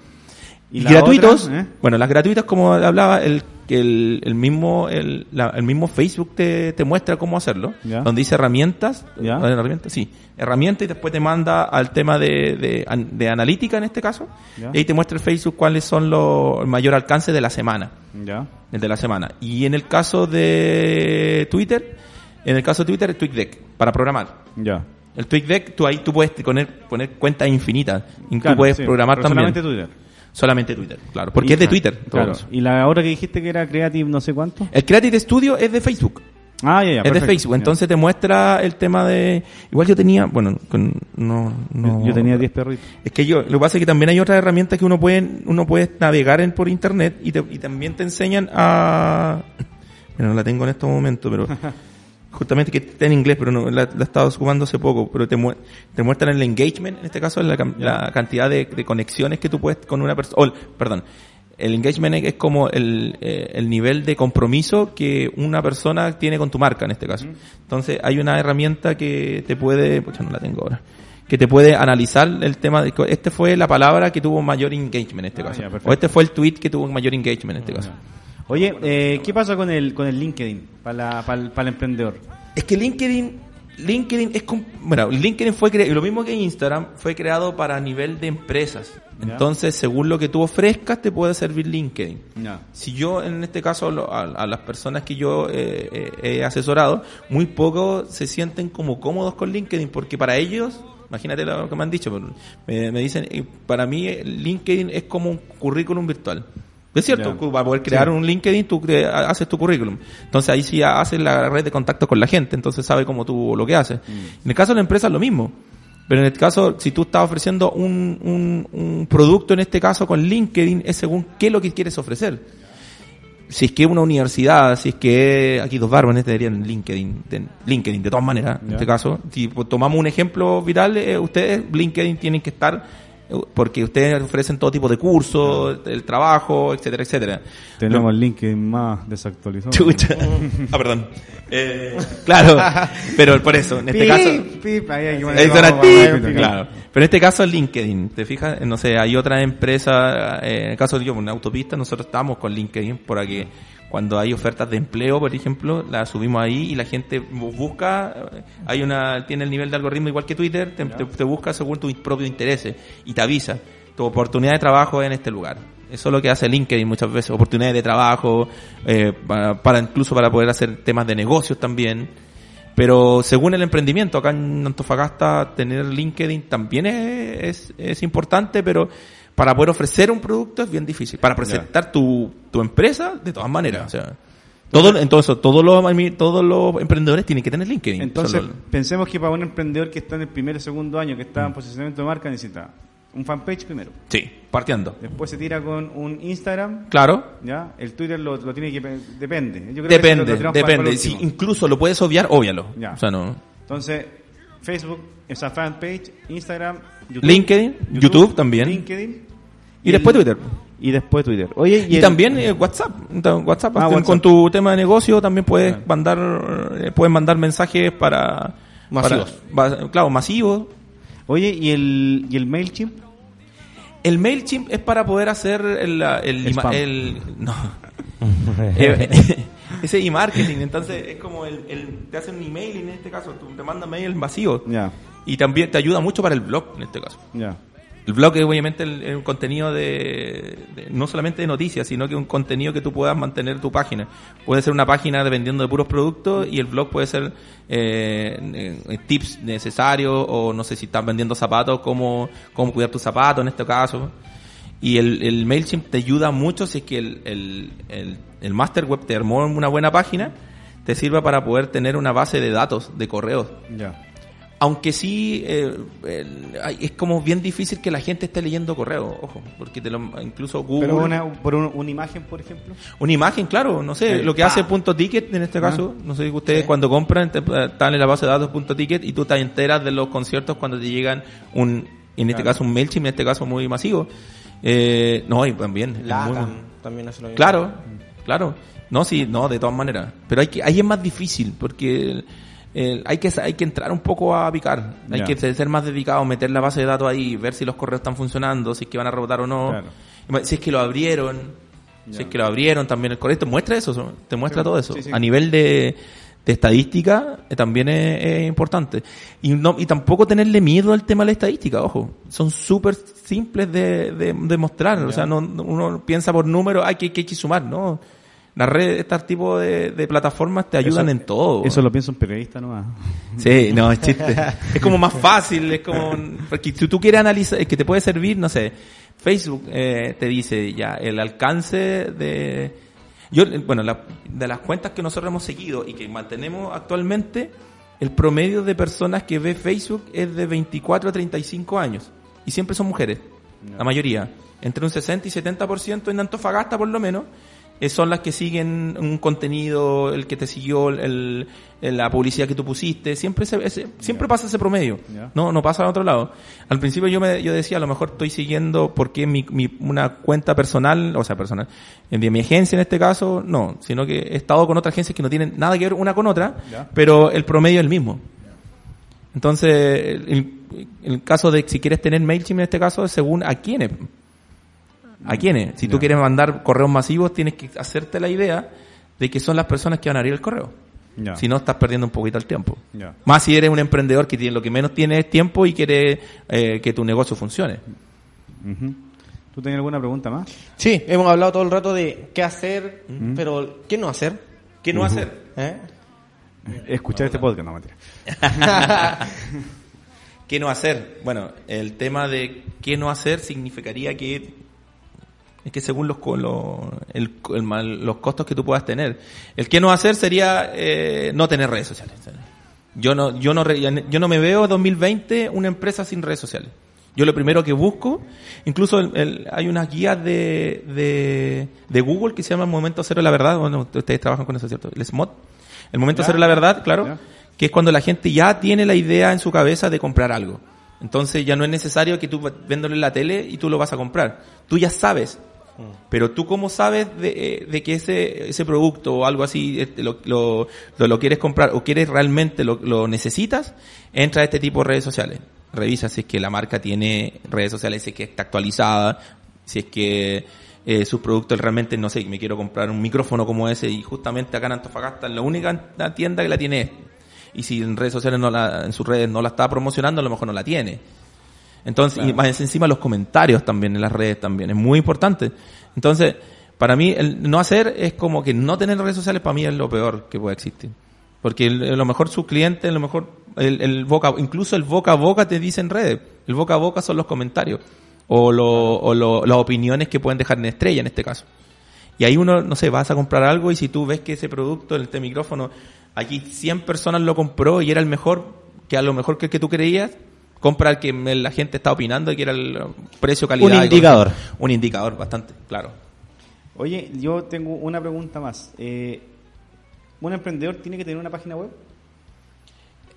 ¿Y gratuitos, otra, eh? bueno, las gratuitas como hablaba, el, que el, el mismo, el, la- el mismo Facebook te, te muestra cómo hacerlo, Ya. donde dice herramientas, herramientas, sí, herramientas y después te manda al tema de, de, de analítica en este caso, Ya. y ahí te muestra el Facebook cuáles son los, el mayor alcance de la semana, Ya. el de la semana. Y en el caso de Twitter, en el caso de Twitter, TweetDeck, para programar. Ya. El TweetDeck, tú ahí tú puedes poner, poner cuentas infinitas, y tú Claro, puedes sí, programar pero también. Solamente Twitter. Solamente Twitter, claro. Porque es de Twitter. en todo Claro. Y la otra que dijiste que era Creative no sé cuánto. El Creative Studio es de Facebook. Ah, ya, ya. es de. Facebook. Ya. Entonces te muestra el tema de... Igual yo tenía... Bueno, con- no... no Yo tenía 10 perritos. Es que yo, lo que pasa es que también hay otras herramientas que uno puede, uno puede navegar en, por internet y, te- y también te enseñan a, bueno, no la tengo en estos momentos, pero justamente que está en inglés, pero no, la, la he estado ocupando hace poco, pero te, mue- te muestran el engagement, en este caso, la, la cantidad de, de conexiones que tú puedes con una persona, perdón, el engagement es como el, eh, el nivel de compromiso que una persona tiene con tu marca en este caso. Entonces hay una herramienta que te puede, pucha no la tengo ahora, que te puede analizar el tema de, este fue la palabra que tuvo mayor engagement en este Ah, caso. ya, o este fue el tweet que tuvo mayor engagement en este caso. Oye, eh, ¿qué pasa con el, con el LinkedIn para, la- para, el, para el emprendedor? Es que LinkedIn, LinkedIn es bueno, LinkedIn fue cre- lo mismo que Instagram, fue creado para nivel de empresas. Entonces, según lo que tú ofrezcas, te puede servir LinkedIn. Si yo, en este caso, lo- a, a las personas que yo eh, eh, he asesorado, muy poco se sienten como cómodos con LinkedIn, porque para ellos, imagínate lo que me han dicho, me, me dicen, eh, para mí eh, LinkedIn es como un currículum virtual. Es cierto, tú para poder crear Sí. un LinkedIn, tú haces tu currículum. Entonces ahí sí haces la red de contacto con la gente, entonces sabe cómo tú lo que haces. Mm. En el caso de la empresa es lo mismo. Pero en el caso, si tú estás ofreciendo un, un, un producto, en este caso con LinkedIn, es según qué es lo que quieres ofrecer. Si es que una universidad, si es que aquí dos barbas dirían LinkedIn, de, LinkedIn de todas maneras, en este caso. Si pues, tomamos un ejemplo viral, eh, ustedes LinkedIn tienen que estar porque ustedes ofrecen todo tipo de cursos, el trabajo, etcétera, etcétera. Tenemos el LinkedIn más desactualizado. Chucha. ah, perdón. Eh, claro, pero por eso, en este caso... pip, ahí hay que vamos, tip, claro. Pero en este caso es LinkedIn, ¿te fijas? No sé, hay otra empresa, eh, en el caso de yo, una autopista, nosotros estamos con LinkedIn por aquí. Cuando hay ofertas de empleo, por ejemplo, las subimos ahí y la gente bu- busca, eh, hay una, tiene el nivel de algoritmo igual que Twitter, te, te- te busca según tus propios intereses y te avisa, tu oportunidad de trabajo es en este lugar. Eso es lo que hace LinkedIn muchas veces, oportunidades de trabajo, eh, para, para incluso para poder hacer temas de negocios también. Pero según el emprendimiento, acá en Antofagasta tener LinkedIn también es, es, es importante, pero para poder ofrecer un producto es bien difícil. Para presentar tu, tu empresa, de todas maneras. O sea, todo, entonces, todos los, todos los emprendedores tienen que tener LinkedIn. Entonces, Solo- pensemos que para un emprendedor que está en el primer o segundo año, que está Mm. en posicionamiento de marca, necesita un fanpage primero. sí, partiendo. Después se tira con un Instagram, Claro, ¿ya? El Twitter lo, lo tiene que... Depende. Yo creo que eso depende, lo depende. Si incluso lo puedes obviar, óbvialo. Ya. O sea, no. Entonces, Facebook, esa fanpage, Instagram, YouTube, LinkedIn, YouTube también. LinkedIn. Y después el- Twitter. Y después Twitter. Oye, Y, el- también eh, WhatsApp, WhatsApp, Ah, con, WhatsApp. tu tema de negocio también puedes mandar, eh, puedes mandar mensajes para Masivos. para- claro, masivos. Oye, ¿y el, y el MailChimp? El Mailchimp es para poder hacer el, la- el, Spam. el- no. Eh, ese e-marketing, entonces es como el, el- te hacen un email en este caso, tú te mandan mail vacío Ya, y también te ayuda mucho para el blog en este caso. ya. El blog es obviamente el, contenido de, no solamente de noticias, sino que un contenido que tú puedas mantener tu página. Puede ser una página dependiendo de puros productos y el blog puede ser eh, eh, tips necesarios o no sé si estás vendiendo zapatos, cómo, cómo cuidar tus zapatos en este caso. Y el, el MailChimp te ayuda mucho si es que el, el, el, el Master Web te armó una buena página, te sirva para poder tener una base de datos, de correos. Ya. Aunque sí, eh, ay, es como bien difícil que la gente esté leyendo correo, ojo, porque te lo, incluso Google... Pero una, por un- una imagen, por ejemplo. Una imagen, claro, no sé, Sí. lo que Ah. hace punto ticket en este caso, no sé, ustedes cuando compran, te- están en la base de datos punto ticket y tú te enteras de los conciertos cuando te llegan un, en este Claro. caso un MailChimp, en este caso muy masivo. Eh, no, y también. La muy- también hace lo mismo. Claro, claro. No, sí, no, de todas maneras. Pero hay que, ahí es más difícil, porque el- hay que hay que entrar un poco a picar. Hay que ser más dedicado, meter la base de datos ahí, ver si los correos están funcionando, si es que van a rebotar o no. Claro. Si es que lo abrieron, si es que lo abrieron también el correo. Te muestra eso, te muestra Sí, todo eso. sí, sí. A nivel de, de estadística eh, también es, es importante. Y, no, y tampoco tenerle miedo al tema de la estadística, ojo. Son súper simples de, de, de mostrar. O sea, no, no- uno piensa por números, hay que, que hay que sumar, ¿no? Las redes, este tipo de, de plataformas te ayudan Eso- en todo. Eso lo piensa un periodista nomás. Sí, no, es chiste. es como más fácil, es como... Porque si tú quieres analizar, es que te puede servir, no sé, Facebook eh, te dice ya el alcance de... Yo, bueno, la- de las cuentas que nosotros hemos seguido y que mantenemos actualmente, el promedio de personas que ve Facebook es de 24 a 35 años. Y siempre son mujeres, la mayoría. Entre un 60 y 70% en Antofagasta por lo menos, son las que siguen un contenido, el que te siguió, el, el- la publicidad que tú pusiste. Siempre ese- ese- siempre pasa ese promedio. No, no pasa al otro lado. Al principio yo me, yo decía, a lo mejor estoy siguiendo porque mi, mi, una cuenta personal, o sea, personal, de mi agencia en este caso, no, sino que he estado con otras agencias que no tienen nada que ver una con otra, pero el promedio es el mismo. Entonces, el, el caso de si quieres tener MailChimp en este caso es según a quiénes. ¿A quiénes? Si tú quieres mandar correos masivos, tienes que hacerte la idea de que son las personas que van a abrir el correo. Si no, estás perdiendo un poquito el tiempo. Más si eres un emprendedor que tiene, lo que menos tiene es tiempo y quiere eh, que tu negocio funcione. Ujú. ¿Tú tenías alguna pregunta más? Sí, hemos hablado todo el rato de qué hacer, pero ¿qué no hacer? ¿Qué no hacer? ¿Eh? Escuchar este podcast, no, mentira. ¿Qué no hacer? Bueno, el tema de qué no hacer significaría que es que según los co- lo- el- el mal- los costos que tú puedas tener, el qué no hacer sería eh, no tener redes sociales. Yo no yo no yo no me veo 2020 una empresa sin redes sociales. Yo lo primero que busco, incluso el- el- hay unas guías de, de, de Google que se llaman Momento Cero de la Verdad. Bueno, ustedes trabajan con eso, ¿cierto? El SMOT. El Momento Ya. Cero de la Verdad, claro Ya. que es cuando la gente ya tiene la idea en su cabeza de comprar algo. Entonces ya no es necesario que tú véndolo en la tele y tú lo vas a comprar. Tú ya sabes. Pero tú cómo sabes de, eh, de que ese, ese producto o algo así este, lo, lo, lo, quieres comprar o quieres realmente lo, lo necesitas, entra a este tipo de redes sociales. Revisa si es que la marca tiene redes sociales, si es que está actualizada, si es que eh, sus productos realmente, no sé, me quiero comprar un micrófono como ese y justamente acá en Antofagasta es la única tienda que la tiene este. Y si en redes sociales no la, en sus redes no la está promocionando, a lo mejor no la tiene. Entonces, y más encima los comentarios también en las redes también, es muy importante. Entonces, para mí, el no hacer es como que no tener redes sociales para mí es lo peor que puede existir. Porque el- a lo mejor sus clientes, a lo mejor el, el boca, incluso el boca a boca te dice en redes. El boca a boca son los comentarios. O, lo, o lo- las opiniones que pueden dejar en estrella en este caso. Y ahí uno, no sé, vas a comprar algo y si tú ves que ese producto, este micrófono, aquí 100 personas lo compró y era el mejor, que a lo mejor que el que tú creías, compra el que me- la gente está opinando que era el precio, calidad. Un y indicador. Un indicador, bastante, claro. Oye, yo tengo una pregunta más. Eh, ¿Un emprendedor tiene que tener una página web?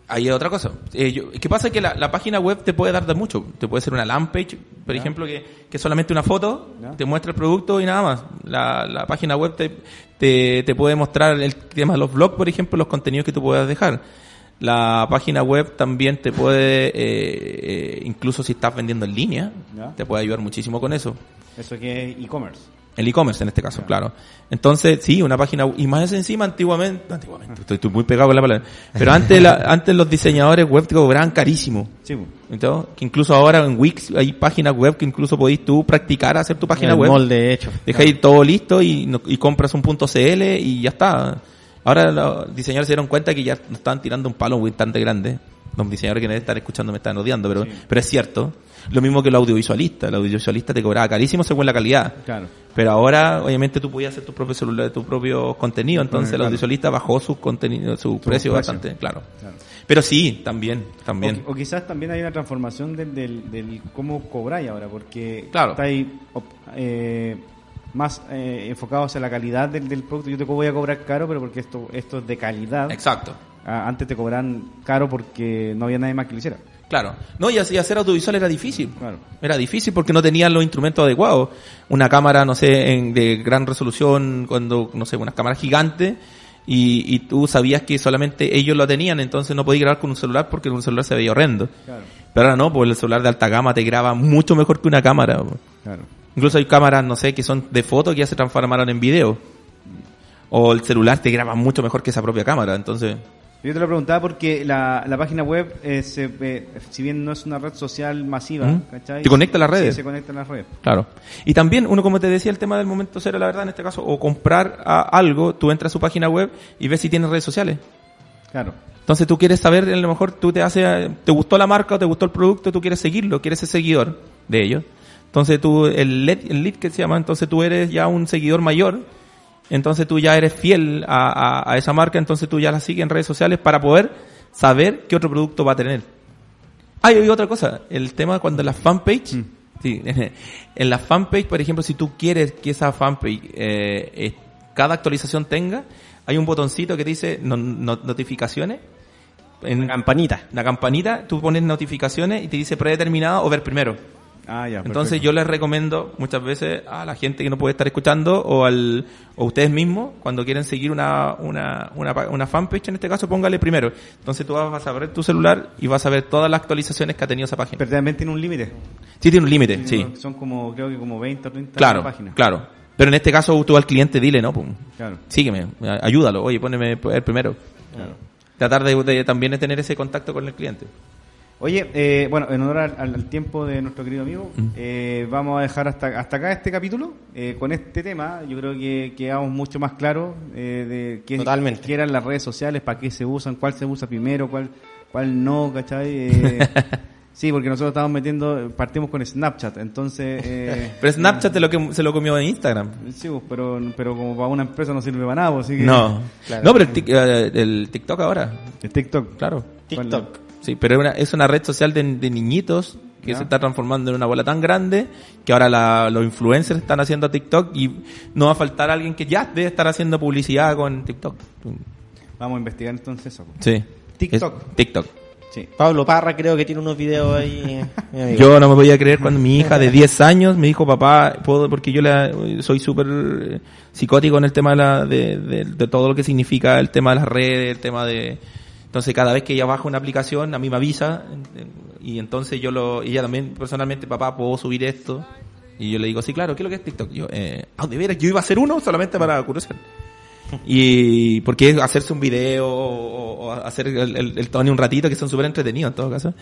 Ahí es otra cosa. Eh, yo- ¿Qué pasa? Que la, la página web te puede dar de mucho. Te puede ser una landing page, por Ya. ejemplo, que, que solamente una foto, Ya. te muestra el producto y nada más. La, la página web te, te, te puede mostrar el tema de los blogs, por ejemplo, los contenidos que tú puedas dejar. La página web también te puede, eh, eh, incluso si estás vendiendo en línea, Ya. te puede ayudar muchísimo con eso. Eso que es e-commerce. El e-commerce en este caso, claro. Entonces, sí, una página, y más encima antiguamente, antiguamente, estoy, estoy muy pegado con la palabra, pero antes, la- antes los diseñadores web te cobraban carísimo. Sí. Entonces, que incluso ahora en Wix hay páginas web que incluso podéis tú practicar hacer tu página el web. molde hecho. Dejáis todo listo y, y compras un punto CL y ya está. Ahora los diseñadores se dieron cuenta que ya nos estaban tirando un palo muy tan de grande. Los diseñadores que me deben estar escuchando me están odiando, pero, Sí. pero es cierto. Lo mismo que el audiovisualista. El audiovisualista te cobraba carísimo según la calidad. Claro. Pero ahora, obviamente, tú podías hacer tu propio celular, tu propio contenido, entonces el audiovisualista bajó su contenido, su, precio precio. bastante, claro. Claro. Pero sí, también, también. O, o quizás también hay una transformación del, del, del cómo cobráis ahora, porque Claro. estáis eh, más eh, enfocados en la calidad del, del producto. Yo te voy a cobrar caro, pero porque esto, esto es de calidad. Exacto. Ah, Antes te cobran caro porque no había nadie más que lo hiciera. Claro. No, y hacer audiovisual era difícil. Claro. Era difícil porque no tenían los instrumentos adecuados. Una cámara, no sé, en- de gran resolución, cuando, no sé, una cámara gigante, y, y tú sabías que solamente ellos lo tenían, entonces no podías grabar con un celular porque un celular se veía horrendo. Claro. Pero ahora no, pues el celular de alta gama te graba mucho mejor que una cámara. Claro. Incluso hay cámaras, no sé, que son de foto que ya se transformaron en video. O el celular te graba mucho mejor que esa propia cámara, entonces... Yo te lo preguntaba porque la, la página web, eh, se, eh, si bien no es una red social masiva, ¿Mm? ¿cachai? Te conecta a las redes. Sí, se conecta a las redes. Claro. Y también, uno como te decía, el tema del momento cero, la verdad, en este caso, o comprar a algo, tú entras a su página web y ves si tiene redes sociales. Claro. Entonces tú quieres saber, a lo mejor tú te hace, te gustó la marca o te gustó el producto, tú quieres seguirlo, quieres ser seguidor de ellos. Entonces tú, el lead, el lead que se llama, entonces tú eres ya un seguidor mayor, entonces tú ya eres fiel a, a- a esa marca, entonces tú ya la sigues en redes sociales para poder saber qué otro producto va a tener. Ah, y otra cosa, el tema cuando la fanpage, sí, en la fanpage, por ejemplo, si tú quieres que esa fanpage, eh, eh, cada actualización tenga, hay un botoncito que dice no- no- notificaciones. En Campanita. la campanita, tú pones notificaciones y te dice predeterminado o ver primero. Ah, ya. Entonces yo les recomiendo muchas veces a la gente que no puede estar escuchando o al o ustedes mismos cuando quieren seguir una, una, una, una fanpage en este caso póngale primero. Entonces tú vas a ver tu celular y vas a ver todas las actualizaciones que ha tenido esa página. Pero también tiene un límite. Sí tiene un límite, sí. Son como, creo que como 20 o 30 Claro, páginas. claro. Pero en este caso tú al cliente dile, no, pum, Claro. sígueme, ayúdalo, oye, poneme el primero. Claro. Tratar de, de también de tener ese contacto con el cliente. Oye, eh, bueno, en honor al, tiempo de nuestro querido amigo, eh, vamos a dejar hasta, hasta acá este capítulo. Eh, con este tema, yo creo que quedamos mucho más claros eh, de qué, Totalmente. qué eran las redes sociales, para qué se usan, cuál se usa primero, cuál, cuál no, ¿cachai? Eh, sí, porque nosotros estamos metiendo, partimos con Snapchat, entonces... eh, Pero Snapchat te lo que se lo comió en Instagram. Sí, pues, pero, pero como para una empresa no sirve para nada, pues, así que... No, Claro. no, pero el, tic- eh, el TikTok ahora, El TikTok. claro. TikTok. Sí, pero es una, es una red social de, de niñitos que Ya. se está transformando en una bola tan grande que ahora la- los influencers están haciendo TikTok y no va a faltar alguien que ya debe estar haciendo publicidad con TikTok. Vamos a investigar entonces eso. Sí. TikTok. Es- TikTok. Sí. Pablo Parra creo que tiene unos videos ahí. amigo. Yo no me podía creer cuando mi hija de 10 años me dijo, papá, puedo, porque yo la, soy súper eh, psicótico en el tema de, la, de, de- de todo lo que significa el tema de las redes, el tema de... Entonces cada vez que ella baja una aplicación, a mí me avisa, y entonces yo lo, ella también personalmente, papá, ¿puedo subir esto? Y yo le digo, sí, claro, ¿qué es lo que es TikTok? Yo, eh, ah, de veras, yo iba a hacer uno solamente para curiosidad. Y porque hacerse un video o, hacer el, el, un ratito, que son súper entretenidos en todo caso.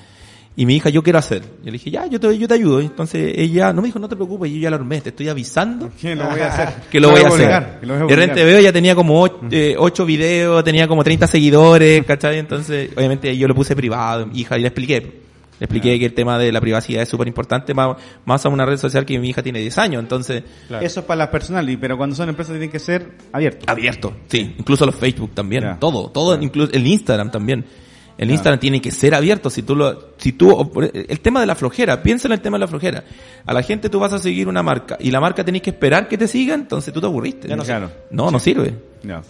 Y mi hija, yo quiero hacer. Yo le dije, ya, yo te, yo te ayudo. Entonces ella no me dijo, no te preocupes, yo ya lo armé, te estoy avisando ¿Qué lo voy a hacer? que lo voy a hacer. que lo voy a De repente veo, ya tenía como ocho, eh, ocho videos, tenía como 30 seguidores, ¿cachai? Entonces, obviamente yo lo puse privado, hija, y le expliqué. Le expliqué que el tema de la privacidad es súper importante, más, más a una red social que mi hija tiene 10 años, entonces, Eso es para las personales, pero cuando son empresas tienen que ser abiertos. abierto. Sí, incluso los Facebook también, todo, todo, incluso el Instagram también. El Instagram tiene que ser abierto. Si tú lo, si tú, el tema de la flojera, piensa en el tema de la flojera. A la gente tú vas a seguir una marca y la marca tenés que esperar que te siga, entonces tú te aburriste. Ya no Claro. no, no sirve. Ya.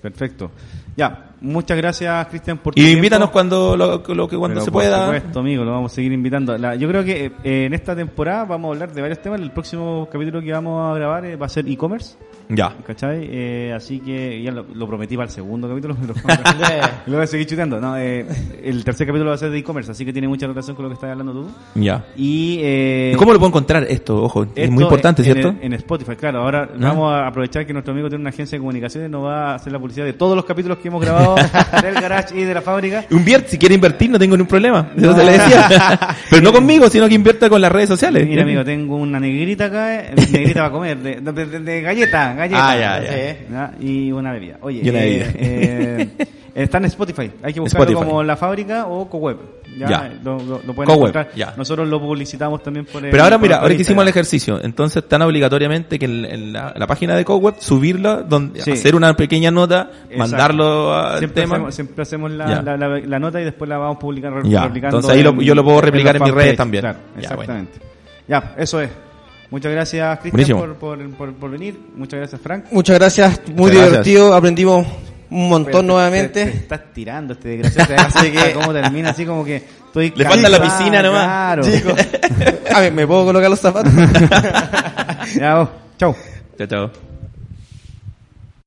Perfecto. Ya, muchas gracias, Cristian, por tu Y tiempo. invítanos cuando lo, lo que cuando Pero se por pueda. supuesto, amigo, lo vamos a seguir invitando. La- yo creo que eh, en esta temporada vamos a hablar de varios temas. El próximo capítulo que vamos a grabar eh, va a ser e-commerce. Ya. ¿Cachai? Eh, así que ya lo, lo prometí para el segundo capítulo, pero lo voy a seguir chuteando. No, eh, el tercer capítulo va a ser de e-commerce, así que tiene mucha relación con lo que estás hablando tú. Ya. Y, eh, ¿Y cómo lo puedo encontrar esto? Ojo, es esto muy importante, en- ¿cierto? En, Spotify, claro. Ahora Ah. vamos a aprovechar que nuestro amigo tiene una agencia de comunicaciones nos va a hacer la publicidad de todos los capítulos que hemos grabado del garage y de la fábrica. Invierte, si quiere invertir no tengo ningún problema. Eso se le decía. Pero no conmigo, sino que invierta con las redes sociales. Mira, amigo, tengo una negrita acá, eh, negrita para comer, de, de, de- de galleta, galleta. Ah, ya, ya. ¿ya? Y una bebida. Oye, Y una eh, bebida. eh, está en Spotify. Hay que buscarlo Spotify. como La Fábrica o CoWeb. Ya, Ya. Lo, lo- lo pueden CoWeb, encontrar. ya. Nosotros lo publicitamos también por el- Pero ahora por mira, ahora que hicimos el ejercicio, entonces están obligatoriamente que en, en la, la página de CoWeb subirla, donde, Sí. hacer una pequeña nota, Exacto. mandarlo al Siempre tema. hacemos, siempre hacemos la, la, la- nota y después la vamos a publicar. Ya, replicando entonces ahí en- yo lo puedo replicar en mis redes también. Claro, Ya, exactamente. Ya, eso es. Muchas gracias, Cristian, por, por, por, por venir. Muchas gracias, Frank. Muchas gracias, muy Muchas gracias. divertido, aprendimos un montón Pero nuevamente. Te, te estás tirando este desgraciado. Así que cómo termina así como que estoy Le falta la piscina nomás. Claro. A ver, ¿me puedo colocar los zapatos? ya. Chau. Chao, chao.